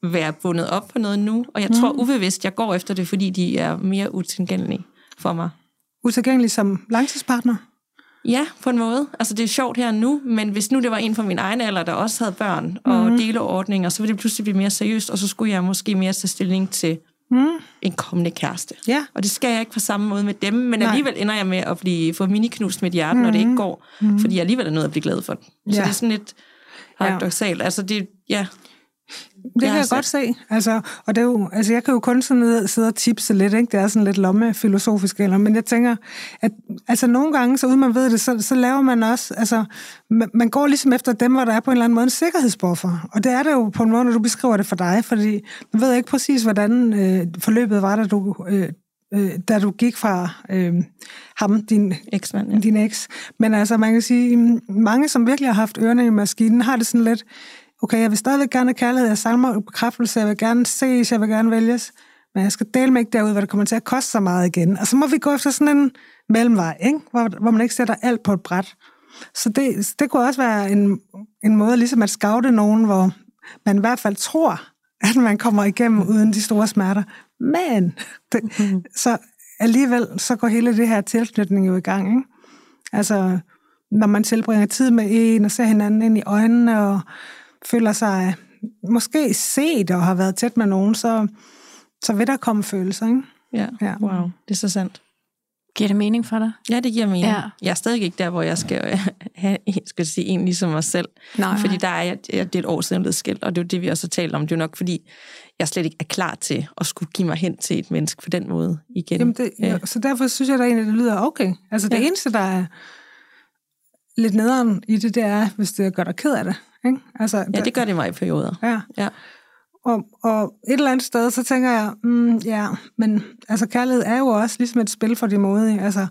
være bundet op på noget nu. Og jeg mm. tror ubevidst, jeg går efter det, fordi de er mere utilgængelige for mig. Utilgængelige som langtidspartner? Ja, på en måde. Altså, det er sjovt her nu, men hvis nu det var en fra min egen alder, der også havde børn og mm. deleordninger, så ville det pludselig blive mere seriøst, og så skulle jeg måske mere tage stilling til mm. en kommende kæreste. Ja. Og det skal jeg ikke på samme måde med dem, men Nej. alligevel ender jeg med at blive, få miniknust med hjertet, mm. når det ikke går, mm. fordi jeg alligevel er nødt at blive glad for det. Så ja. det er sådan lidt paradoxalt. Ja. Altså, det, ja, det kan jeg godt se. Altså, og det er jo, altså, jeg kan jo kun sådan sidde og tipse lidt, ikke? det er sådan lidt lommefilosofisk, eller, men jeg tænker, at altså, nogle gange, så uden man ved det, så, så laver man også, altså, man, man går ligesom efter dem, hvor der er på en eller anden måde en sikkerhedsbuffer. Og det er det jo på en måde, når du beskriver det for dig, fordi du ved ikke præcis, hvordan øh, forløbet var, da du, øh, øh, da du gik fra øh, ham, din eks. Ja. Din eks. Men altså, man kan sige, mange, som virkelig har haft ørerne i maskinen, har det sådan lidt, okay, jeg vil stadigvæk gerne have kærlighed, jeg savner bekræftelse, jeg vil gerne ses, jeg vil gerne vælges, men jeg skal dele mig ikke derud, hvad det kommer til at koste så meget igen. Og så må vi gå efter sådan en mellemvej, ikke? Hvor, hvor man ikke sætter alt på et bræt. Så det, det kunne også være en, en måde ligesom at scoute nogen, hvor man i hvert fald tror, at man kommer igennem uden de store smerter. Men det, mm-hmm. så alligevel så går hele det her tilknytning jo i gang. Ikke? Altså, når man tilbringer tid med en og ser hinanden ind i øjnene og føler sig måske set og har været tæt med nogen, så, så vil der komme følelser. Ikke? Ja. ja, wow, det er så sandt. Giver det mening for dig? Ja, det giver mening. Ja. Jeg er stadig ikke der, hvor jeg skal have skal sige, en ligesom mig selv. Nej. Fordi der er, det er et år siden blevet skilt, og det er jo det, vi også har talt om. Det er jo nok, fordi jeg slet ikke er klar til at skulle give mig hen til et menneske på den måde igen. Jamen det, ja. Så derfor synes jeg, at det lyder okay. Altså det ja. eneste, der er lidt nederen i det, det er, hvis det gør dig ked af det. Ikke? Altså, ja, det gør det mig i perioder. Ja. ja. Og, og et eller andet sted, så tænker jeg, mm, ja, men altså kærlighed er jo også ligesom et spil for de modige. Altså,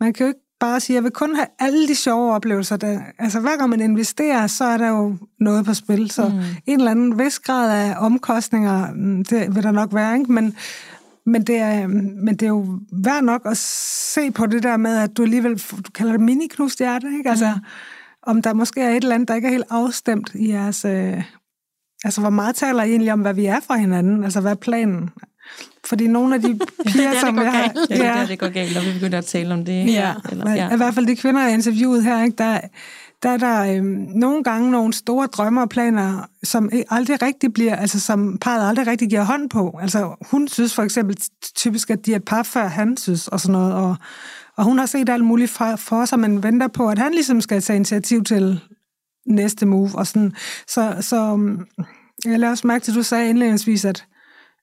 man kan jo ikke bare sige, jeg vil kun have alle de sjove oplevelser. Der, altså, hver gang man investerer, så er der jo noget på spil. Så mm. en eller anden vis grad af omkostninger, mm, det vil der nok være, ikke? Men, men det, er, men det er jo værd nok at se på det der med, at du alligevel, du kalder det mini-knust hjerte, ikke? Altså, mm om der måske er et eller andet, der ikke er helt afstemt i jeres... Øh, altså, hvor meget taler I egentlig om, hvad vi er for hinanden? Altså, hvad er planen? Fordi nogle af de piger, det er som jeg har... Ja, det er det går galt, når vi begynder at tale om det. Ja, Eller, ja. i hvert fald de kvinder, jeg interviewet her, ikke, der, der er der øh, nogle gange nogle store drømmer og planer, som aldrig rigtig bliver, altså som parret aldrig rigtig giver hånd på. Altså hun synes for eksempel typisk, at de er et par før han synes, og sådan noget, og og hun har set alt muligt for, for sig, men venter på, at han ligesom skal tage initiativ til næste move. Og sådan. Så, så mm, jeg lader også mærke til, at du sagde indledningsvis, at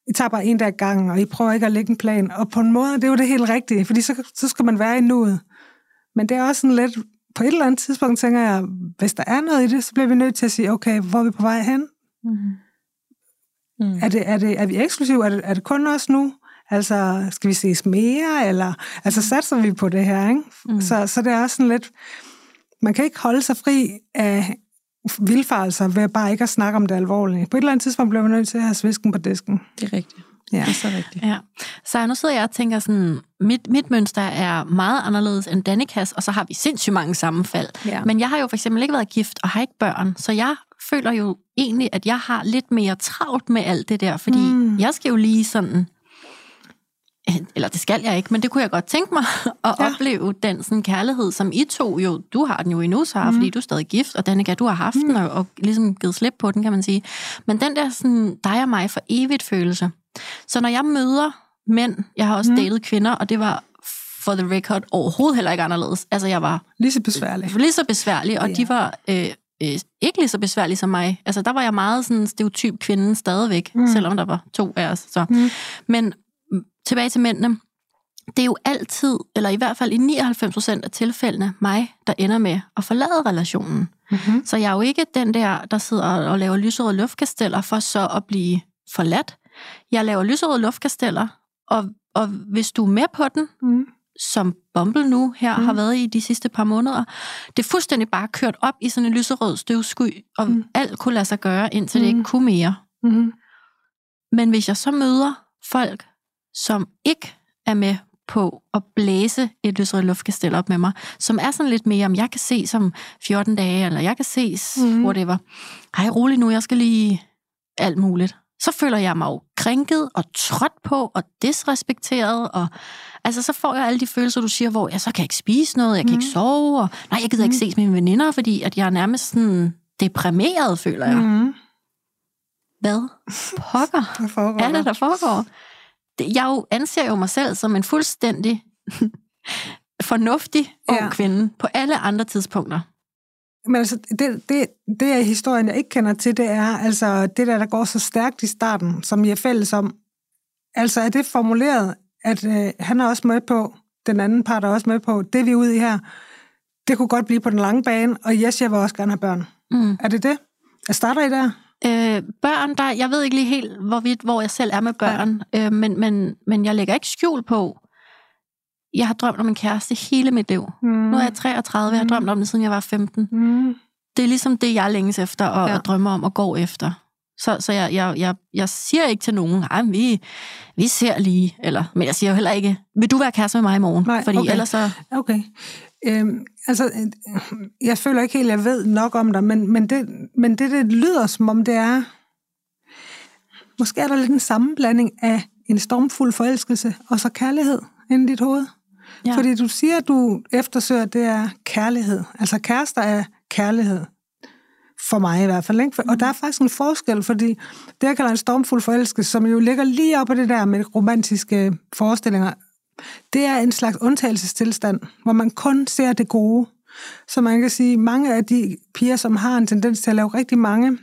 I tager bare en dag gang, og I prøver ikke at lægge en plan. Og på en måde, det er jo det helt rigtige, fordi så, så skal man være i nuet. Men det er også sådan lidt, på et eller andet tidspunkt tænker jeg, hvis der er noget i det, så bliver vi nødt til at sige, okay, hvor er vi på vej hen? Mm-hmm. Mm. Er, det, er, det, er vi eksklusive? Er det, er det kun os nu? Altså, skal vi ses mere, eller altså satser vi på det her, ikke? Mm. Så, så det er også sådan lidt, man kan ikke holde sig fri af vildfarelser ved bare ikke at snakke om det alvorligt. På et eller andet tidspunkt bliver man nødt til at have svisken på disken. Det er rigtigt. Ja. Det er så rigtigt. Ja. Så nu sidder jeg og tænker sådan, mit, mit mønster er meget anderledes end Danikas, og så har vi sindssygt mange sammenfald. Ja. Men jeg har jo for eksempel ikke været gift og har ikke børn, så jeg føler jo egentlig, at jeg har lidt mere travlt med alt det der, fordi mm. jeg skal jo lige sådan eller det skal jeg ikke, men det kunne jeg godt tænke mig at ja. opleve den sådan kærlighed, som I to jo, du har den jo endnu, så mm. fordi du er stadig gift, og Danika, du har haft mm. den og, og ligesom givet slip på den, kan man sige. Men den der sådan, dig og mig for evigt følelse. Så når jeg møder mænd, jeg har også mm. datet kvinder, og det var for the record overhovedet heller ikke anderledes. Altså jeg var... Lige så besværlig. Lige så besværlig, og ja. de var øh, øh, ikke lige så besværlige som mig. Altså der var jeg meget sådan stereotyp kvinde stadigvæk, mm. selvom der var to af os. Så. Mm. Men tilbage til mændene. Det er jo altid, eller i hvert fald i 99 procent af tilfældene, mig, der ender med at forlade relationen. Mm-hmm. Så jeg er jo ikke den der, der sidder og laver lyserøde luftkasteller for så at blive forladt. Jeg laver lyserøde luftkasteller, og, og hvis du er med på den, mm. som Bumble nu her mm. har været i de sidste par måneder, det er fuldstændig bare kørt op i sådan en lyserød støvsky, og mm. alt kunne lade sig gøre, indtil mm. det ikke kunne mere. Mm. Men hvis jeg så møder folk, som ikke er med på at blæse et lysrødt luftkastel op med mig, som er sådan lidt mere, om jeg kan se som 14 dage, eller jeg kan ses, mm. whatever. Ej, rolig nu, jeg skal lige alt muligt. Så føler jeg mig jo krænket og trådt på og disrespekteret, og altså så får jeg alle de følelser, du siger, hvor jeg så kan jeg ikke spise noget, jeg kan mm. ikke sove, og nej, jeg gider mm. ikke ses med mine veninder, fordi at jeg er nærmest sådan deprimeret, føler jeg. Mm. Hvad? Pokker? Hvad er det, der foregår? Jeg jo anser jo mig selv som en fuldstændig fornuftig ung ja. kvinde på alle andre tidspunkter. Men altså, det, det, det er historien, jeg ikke kender til, det er altså det der, der går så stærkt i starten, som I er fælles om. Altså er det formuleret, at øh, han er også med på, den anden part er også med på, det vi er ude i her, det kunne godt blive på den lange bane, og yes, jeg vil også gerne have børn. Mm. Er det det? Jeg starter I der? Øh, børn, der, jeg ved ikke lige helt, hvorvidt, hvor jeg selv er med børn, ja. øh, men, men, men jeg lægger ikke skjul på, jeg har drømt om en kæreste hele mit liv. Mm. Nu er jeg 33, jeg har drømt om det, siden jeg var 15. Mm. Det er ligesom det, jeg længes efter og, ja. og drømmer om at gå efter. Så, så jeg, jeg, jeg, jeg siger ikke til nogen, at vi, vi ser lige, eller, men jeg siger jo heller ikke, vil du være kæreste med mig i morgen? Nej, Fordi okay. ellers så... Okay. Øhm, altså, øh, jeg føler ikke helt, jeg ved nok om dig, men, men, det, men det, det lyder som om, det er... Måske er der lidt en sammenblanding af en stormfuld forelskelse og så kærlighed inden dit hoved. Ja. Fordi du siger, at du eftersøger, det er kærlighed. Altså kærester er kærlighed. For mig i hvert fald. Ikke? Og der er faktisk en forskel, fordi det, jeg kalder en stormfuld forelskelse, som jo ligger lige op af det der med romantiske forestillinger, det er en slags undtagelsestilstand, hvor man kun ser det gode. Så man kan sige, mange af de piger, som har en tendens til at lave rigtig mange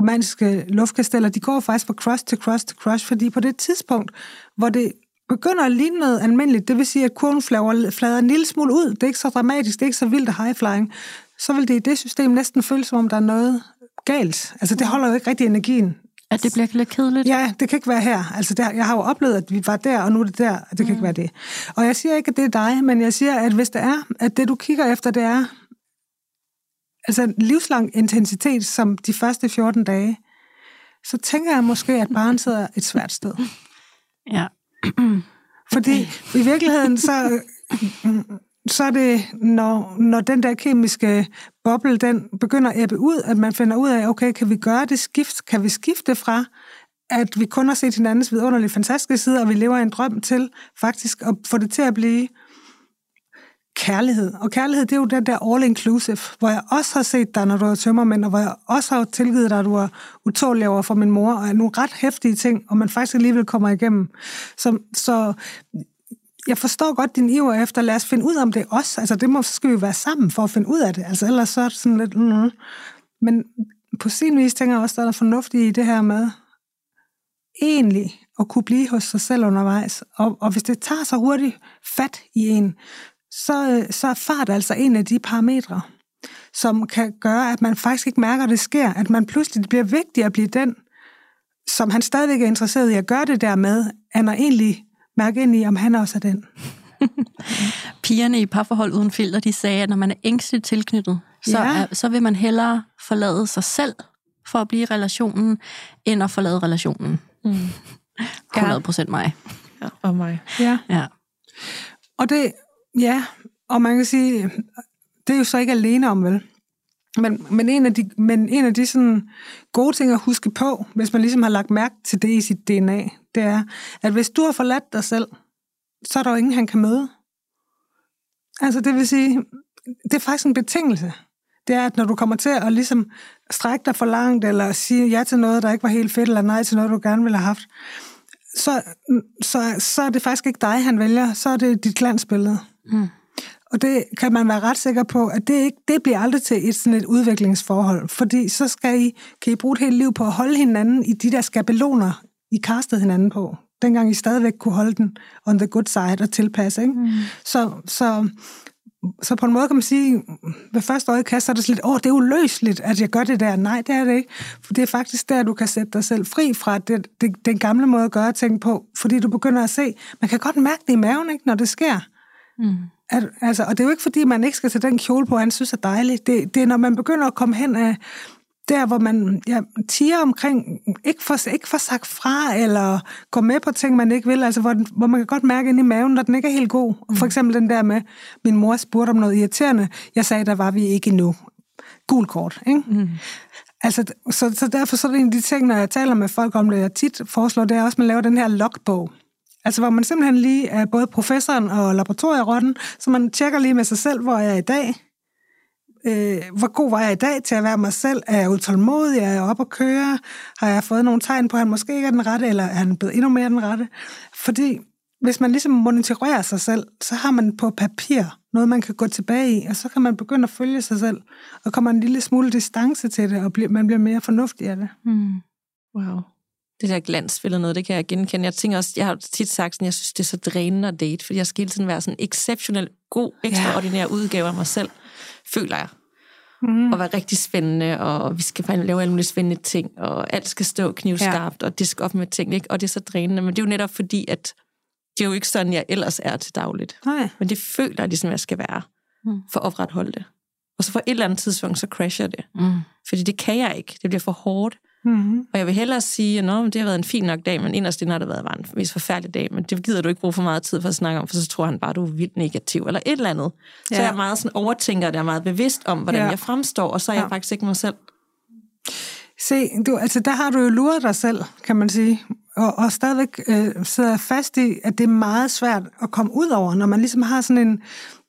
romantiske luftkasteller, de går faktisk fra crush til crush til crush, fordi på det tidspunkt, hvor det begynder at ligne noget almindeligt, det vil sige, at kurven flader, en lille smule ud, det er ikke så dramatisk, det er ikke så vildt high flying, så vil det i det system næsten føles, som om der er noget galt. Altså, det holder jo ikke rigtig energien at det bliver lidt kedeligt? Ja, det kan ikke være her. Altså, der, jeg har jo oplevet, at vi var der, og nu er det der, og det kan mm. ikke være det. Og jeg siger ikke, at det er dig, men jeg siger, at hvis det er, at det du kigger efter, det er altså livslang intensitet som de første 14 dage, så tænker jeg måske, at barnet sidder et svært sted. Ja. Fordi i virkeligheden, så så er det, når, når den der kemiske boble, den begynder at æbbe ud, at man finder ud af, okay, kan vi gøre det skift? Kan vi skifte fra, at vi kun har set hinandens vidunderlige, fantastiske sider, og vi lever i en drøm til faktisk at få det til at blive kærlighed. Og kærlighed, det er jo den der all-inclusive, hvor jeg også har set dig, når du er tømmermænd, og hvor jeg også har tilgivet dig, at du er utålig over for min mor, og nogle ret hæftige ting, og man faktisk alligevel kommer igennem. Så, så jeg forstår godt din iver efter, lad os finde ud om det også. Altså, det må, så skal vi være sammen for at finde ud af det. Altså, ellers så er det sådan lidt... Mm, men på sin vis tænker jeg også, der er fornuftigt i det her med egentlig at kunne blive hos sig selv undervejs. Og, og hvis det tager så hurtigt fat i en, så, øh, så er fart altså en af de parametre, som kan gøre, at man faktisk ikke mærker, at det sker. At man pludselig bliver vigtig at blive den, som han stadigvæk er interesseret i at gøre det der med, end at egentlig mærke ind i, om han også er den. Pigerne i parforhold uden filter, de sagde, at når man er ængstligt tilknyttet, så, ja. er, så vil man hellere forlade sig selv for at blive i relationen, end at forlade relationen. Mm. 100 procent mig. Ja, og mig. Ja. ja. Og det, ja, og man kan sige, det er jo så ikke alene om, vel? Men, men, en af de, men en af de sådan gode ting at huske på, hvis man ligesom har lagt mærke til det i sit DNA, det er, at hvis du har forladt dig selv, så er der jo ingen, han kan møde. Altså det vil sige, det er faktisk en betingelse. Det er, at når du kommer til at ligesom strække dig for langt, eller sige ja til noget, der ikke var helt fedt, eller nej til noget, du gerne ville have haft, så, så, så er det faktisk ikke dig, han vælger, så er det dit glansbillede. Mm. Og det kan man være ret sikker på, at det, ikke, det bliver aldrig til et, sådan et udviklingsforhold, fordi så skal I, kan I bruge et helt liv på at holde hinanden i de der skabeloner, I kastede hinanden på. Dengang I stadigvæk kunne holde den on the good side og tilpasse. Ikke? Mm. Så, så, så på en måde kan man sige, ved første øjekast, så er det sådan lidt, åh, det er uløseligt, at jeg gør det der. Nej, det er det ikke. For det er faktisk der, du kan sætte dig selv fri fra det, det, den gamle måde at gøre ting på, fordi du begynder at se, man kan godt mærke det i maven, ikke, når det sker. Mm. At, altså, og det er jo ikke, fordi man ikke skal tage den kjole på, han synes er dejligt. Det, det er, når man begynder at komme hen af der, hvor man ja, tiger omkring, ikke for, ikke for sagt fra, eller går med på ting, man ikke vil, altså hvor, hvor man kan godt mærke ind i maven, når den ikke er helt god. Mm. For eksempel den der med, min mor spurgte om noget irriterende. Jeg sagde, der var vi ikke endnu. Gul kort, ikke? Mm. Altså, så, så derfor så er det en af de ting, når jeg taler med folk om det, jeg tit foreslår, det er også, at man laver den her logbog. Altså, hvor man simpelthen lige er både professoren og laboratorierotten, så man tjekker lige med sig selv, hvor jeg er i dag. Øh, hvor god var jeg i dag til at være mig selv? Er jeg utålmodig? Er jeg oppe at køre? Har jeg fået nogle tegn på, at han måske ikke er den rette, eller er han blevet endnu mere den rette? Fordi hvis man ligesom monitorerer sig selv, så har man på papir noget, man kan gå tilbage i, og så kan man begynde at følge sig selv, og kommer en lille smule distance til det, og man bliver mere fornuftig af det. Mm. Wow det der glansbillede noget, det kan jeg genkende. Jeg tænker også, jeg har tit sagt sådan, jeg synes, det er så drænende at date, fordi jeg skal hele tiden være sådan en exceptionel, god, ekstraordinær ja. udgave af mig selv, føler jeg. Mm. Og være rigtig spændende, og vi skal faktisk lave alle mulige spændende ting, og alt skal stå knivskarpt, ja. og det skal op med ting, ikke? og det er så drænende. Men det er jo netop fordi, at det er jo ikke sådan, jeg ellers er til dagligt. Nej. Men det føler jeg ligesom, jeg skal være, mm. for at opretholde det. Og så på et eller andet tidspunkt, så crasher det. Mm. Fordi det kan jeg ikke. Det bliver for hårdt. Mm-hmm. Og jeg vil hellere sige, at nå, det har været en fin nok dag, men inderst det har det været en mest forfærdelig dag, men det gider du ikke bruge for meget tid for at snakke om, for så tror han bare, du er vildt negativ, eller et eller andet. Ja. Så jeg er meget sådan overtænker, det er meget bevidst om, hvordan ja. jeg fremstår, og så er ja. jeg faktisk ikke mig selv. Se, du, altså der har du jo luret dig selv, kan man sige, og, og stadigvæk øh, sidder fast i, at det er meget svært at komme ud over, når man ligesom har sådan en,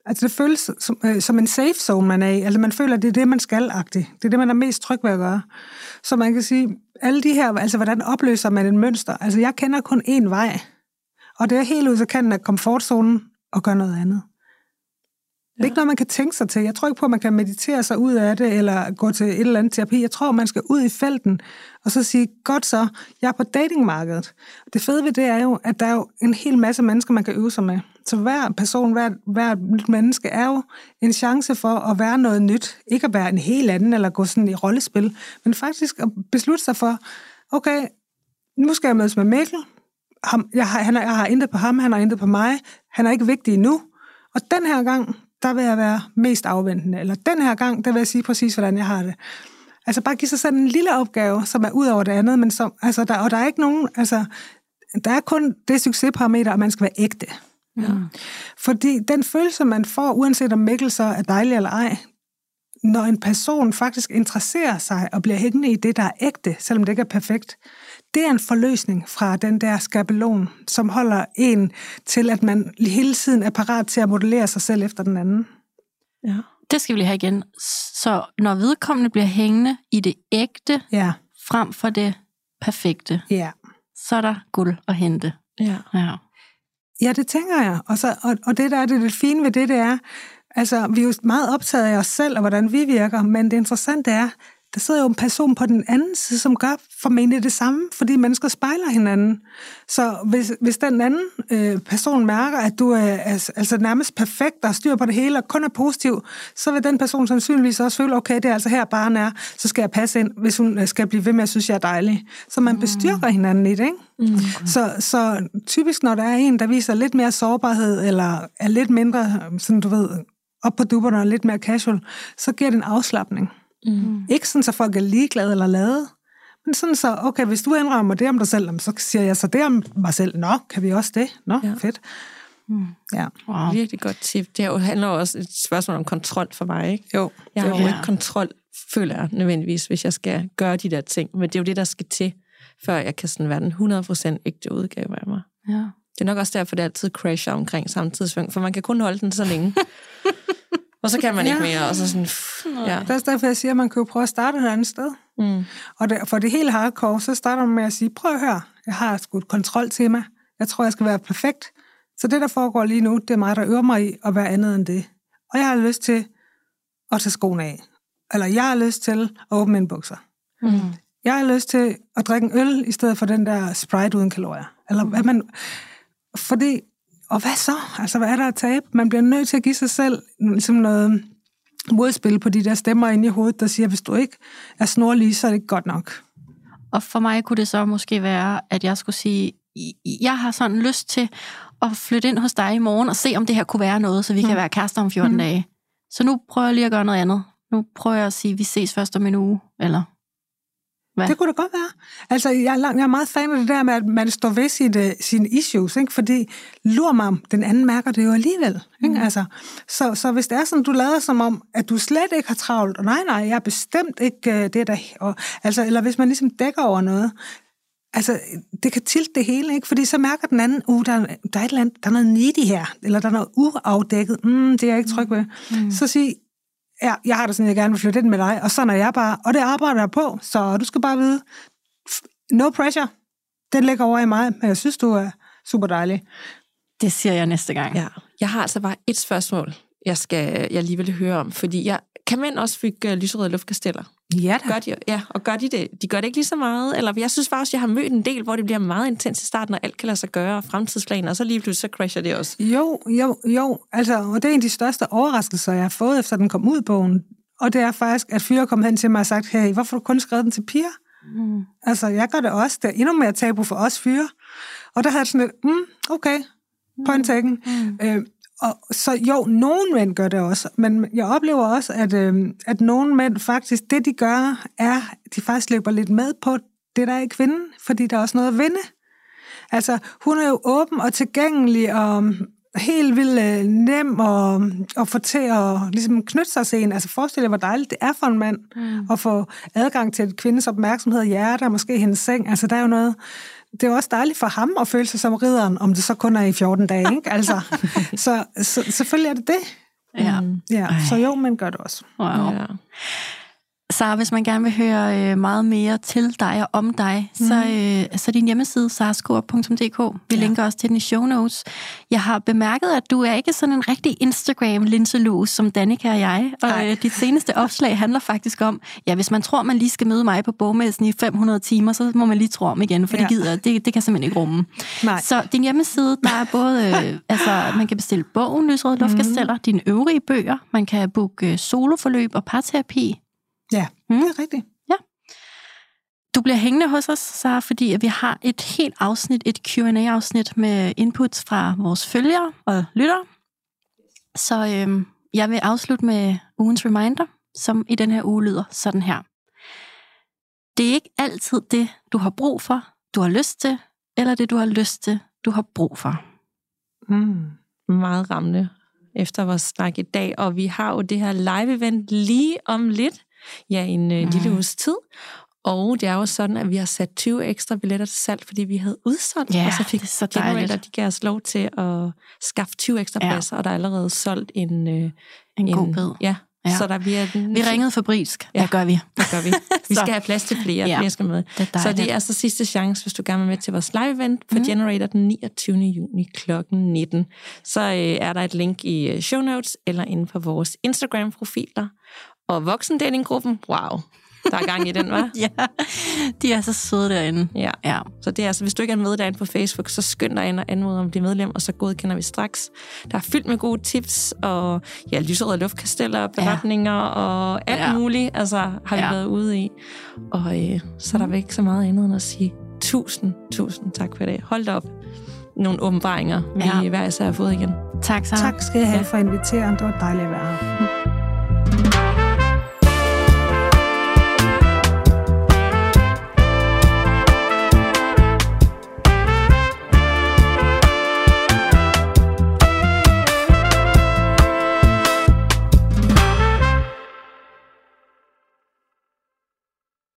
Altså det føles som, øh, som en safe zone, man er i. Altså man føler, at det er det, man skal -agtigt. Det er det, man er mest tryg ved at gøre. Så man kan sige, alle de her, altså hvordan opløser man en mønster? Altså jeg kender kun én vej, og det er helt ud til kanten af komfortzonen og gøre noget andet. Det er ikke noget, man kan tænke sig til. Jeg tror ikke på, at man kan meditere sig ud af det, eller gå til et eller andet terapi. Jeg tror, man skal ud i felten, og så sige, godt så, jeg er på datingmarkedet. Det fede ved det er jo, at der er jo en hel masse mennesker, man kan øve sig med. Så hver person, hver, hver menneske er jo en chance for at være noget nyt. Ikke at være en helt anden, eller gå sådan i rollespil, men faktisk at beslutte sig for, okay, nu skal jeg mødes med Mikkel. Ham, jeg, har, han, jeg har intet på ham, han har intet på mig. Han er ikke vigtig nu. Og den her gang, der vil jeg være mest afventende. Eller den her gang, der vil jeg sige præcis, hvordan jeg har det. Altså bare give sig selv en lille opgave, som er ud over det andet, men som, altså der, og der er ikke nogen, altså, der er kun det succesparameter, at man skal være ægte. Ja. Fordi den følelse, man får, uanset om Mikkel så er dejlig eller ej, når en person faktisk interesserer sig og bliver hængende i det, der er ægte, selvom det ikke er perfekt, det er en forløsning fra den der skabelon, som holder en til, at man hele tiden er parat til at modellere sig selv efter den anden. Ja. Det skal vi lige have igen. Så når vedkommende bliver hængende i det ægte, ja. frem for det perfekte, ja. så er der guld at hente. Ja. ja. Ja, det tænker jeg. Og, så, og, og det, der er det lidt fine ved det, det er, altså, vi er jo meget optaget af os selv og hvordan vi virker, men det interessante er, der sidder jo en person på den anden side, som gør formentlig det samme, fordi mennesker spejler hinanden. Så hvis, hvis den anden øh, person mærker, at du er, er altså nærmest perfekt og styr på det hele og kun er positiv, så vil den person sandsynligvis også føle, okay, det er altså her barn er, så skal jeg passe ind, hvis hun øh, skal blive ved med at synes, jeg er dejlig. Så man mm. bestyrker hinanden i det, ikke? Mm. Så, så typisk, når der er en, der viser lidt mere sårbarhed, eller er lidt mindre, sådan du ved, op på dupperne og lidt mere casual, så giver det en afslappning. Mm. Ikke sådan, så folk er ligeglade eller lade, men sådan så, okay, hvis du indrømmer det om dig selv, så siger jeg så det om mig selv. Nå, kan vi også det? Nå, ja. fedt. Mm. Ja. Wow. Virkelig godt tip. Det handler jo også et spørgsmål om kontrol for mig, ikke? Jo. Jeg har jo ja. ikke kontrol føler jeg nødvendigvis, hvis jeg skal gøre de der ting. Men det er jo det, der skal til, før jeg kan sådan være den 100% ægte udgave af mig. Ja. Det er nok også derfor, det altid crasher omkring samme tidspunkt, for man kan kun holde den så længe. og så kan man ikke mere, og så sådan... Pff, ja. Det er derfor, jeg siger, at man kan jo prøve at starte et andet sted. Mm. Og det, for det hele hardcore, så starter man med at sige, prøv at høre, jeg har sgu et kontroltema. Jeg tror, jeg skal være perfekt. Så det, der foregår lige nu, det er mig, der øver mig i at være andet end det. Og jeg har lyst til at tage skoene af. Eller jeg har lyst til at åbne mine bukser. Mm. Jeg har lyst til at drikke en øl, i stedet for den der Sprite uden kalorier. Eller hvad man... Fordi... Og hvad så? Altså, hvad er der at tabe? Man bliver nødt til at give sig selv ligesom noget modspil på de der stemmer inde i hovedet, der siger, hvis du ikke er snorlig, så er det ikke godt nok. Og for mig kunne det så måske være, at jeg skulle sige, jeg har sådan lyst til at flytte ind hos dig i morgen og se, om det her kunne være noget, så vi mm. kan være kærester om 14 mm. dage. Så nu prøver jeg lige at gøre noget andet. Nu prøver jeg at sige, at vi ses først om en uge, eller hvad? Det kunne da godt være. Altså, jeg er, langt, jeg er meget fan af det der med, at man står ved sit, uh, sine issues, ikke? fordi lur mig, den anden mærker det jo alligevel. Ikke? Mm. Altså, så, så hvis det er sådan, du lader som om, at du slet ikke har travlt, og nej, nej, jeg er bestemt ikke uh, det der, og, altså, eller hvis man ligesom dækker over noget, Altså, det kan tilte det hele, ikke? Fordi så mærker den anden, uh, der, der er et eller andet, der er noget needy her, eller der er noget uafdækket, mm, det er jeg ikke tryg ved. Mm. Så sig, ja, jeg har det sådan, jeg gerne vil flytte ind med dig, og sådan er jeg bare, og det arbejder jeg på, så du skal bare vide, no pressure, den ligger over i mig, men jeg synes, du er super dejlig. Det siger jeg næste gang. Ja. Jeg har altså bare et spørgsmål, jeg skal jeg lige vil høre om, fordi jeg, kan mænd også fik uh, lyserøde luftkasteller? Ja da. Gør de, ja, og gør de det? De gør det ikke lige så meget? Eller jeg synes faktisk, jeg har mødt en del, hvor det bliver meget intens i starten, og alt kan lade sig gøre, og fremtidsplaner, og så lige pludselig så crasher det også. Jo, jo, jo. Altså, og det er en af de største overraskelser, jeg har fået, efter den kom ud bogen. Og det er faktisk, at fyre kom hen til mig og sagt, hey, hvorfor har du kun skrevet den til piger? Mm. Altså, jeg gør det også. Det er endnu mere tabu for os fyre. Og der havde jeg sådan lidt, mm, okay, point taken. Mm. Øh, og så jo, nogle mænd gør det også, men jeg oplever også, at, øh, at nogle mænd faktisk, det de gør, er, de faktisk løber lidt med på det, der er i kvinden, fordi der er også noget at vinde. Altså, hun er jo åben og tilgængelig og helt vildt øh, nem at, at få til at ligesom knytte sig til en. Altså forestil jer, hvor dejligt det er for en mand mm. at få adgang til et kvindes opmærksomhed, hjerte og måske hendes seng. Altså der er jo noget, det er også dejligt for ham at føle sig som ridderen, om det så kun er i 14 dage, ikke? Altså, så, så selvfølgelig er det det. Ja. ja. Så jo, men gør det også. Wow. Ja. Sara, hvis man gerne vil høre øh, meget mere til dig og om dig, mm. så, øh, så din hjemmeside, saraskup.dk. Vi ja. linker også til den i show notes. Jeg har bemærket, at du er ikke sådan en rigtig instagram linselus som Danika og jeg. Og øh, dit seneste opslag handler faktisk om, ja, hvis man tror, man lige skal møde mig på bogmessen i 500 timer, så må man lige tro om igen, for ja. det gider det, det kan simpelthen ikke rumme. Nej. Så din hjemmeside, der er både, øh, altså man kan bestille bogen, Lysrøde Luftkasteller, mm. dine øvrige bøger, man kan booke soloforløb og parterapi, mm. det er rigtigt. Ja. Du bliver hængende hos os, så fordi at vi har et helt afsnit, et Q&A-afsnit med inputs fra vores følgere og lyttere. Så øhm, jeg vil afslutte med ugens reminder, som i den her uge lyder sådan her. Det er ikke altid det, du har brug for, du har lyst til, eller det, du har lyst til, du har brug for. Mm. Meget rammende efter vores snak i dag, og vi har jo det her live-event lige om lidt ja, en øh, mm. lille uges tid. Og det er jo sådan, at vi har sat 20 ekstra billetter til salg, fordi vi havde udsolgt, ja, og så fik så Generator, de gav os lov til at skaffe 20 ekstra ja. pladser, og der er allerede solgt en... Øh, en, en god bid. Ja, Ja. Så der bliver den... Vi ringede fabrisk. Ja, det gør vi. Det gør vi. Vi skal have plads til flere. ja. flere skal med. Det så det er altså sidste chance, hvis du gerne vil med til vores live-event på mm. Generator den 29. juni kl. 19. Så øh, er der et link i øh, show notes eller inden for vores Instagram-profiler. Og voksendatinggruppen, wow, der er gang i den, var. ja, de er så søde derinde. Ja. ja. Så det er altså, hvis du ikke er med derinde på Facebook, så skynd dig ind og anmode om at blive medlem, og så godkender vi straks. Der er fyldt med gode tips, og ja, lyserøde luftkasteller, beretninger ja. og alt ja. muligt, altså har vi ja. været ude i. Og øh, så er der ikke så meget andet end at sige tusind, tusind tak for det. Hold da op. Nogle åbenbaringer, vi ja. hver især har fået igen. Tak, så. Tak skal jeg have ja. for at invitere. Det var dejligt at være her.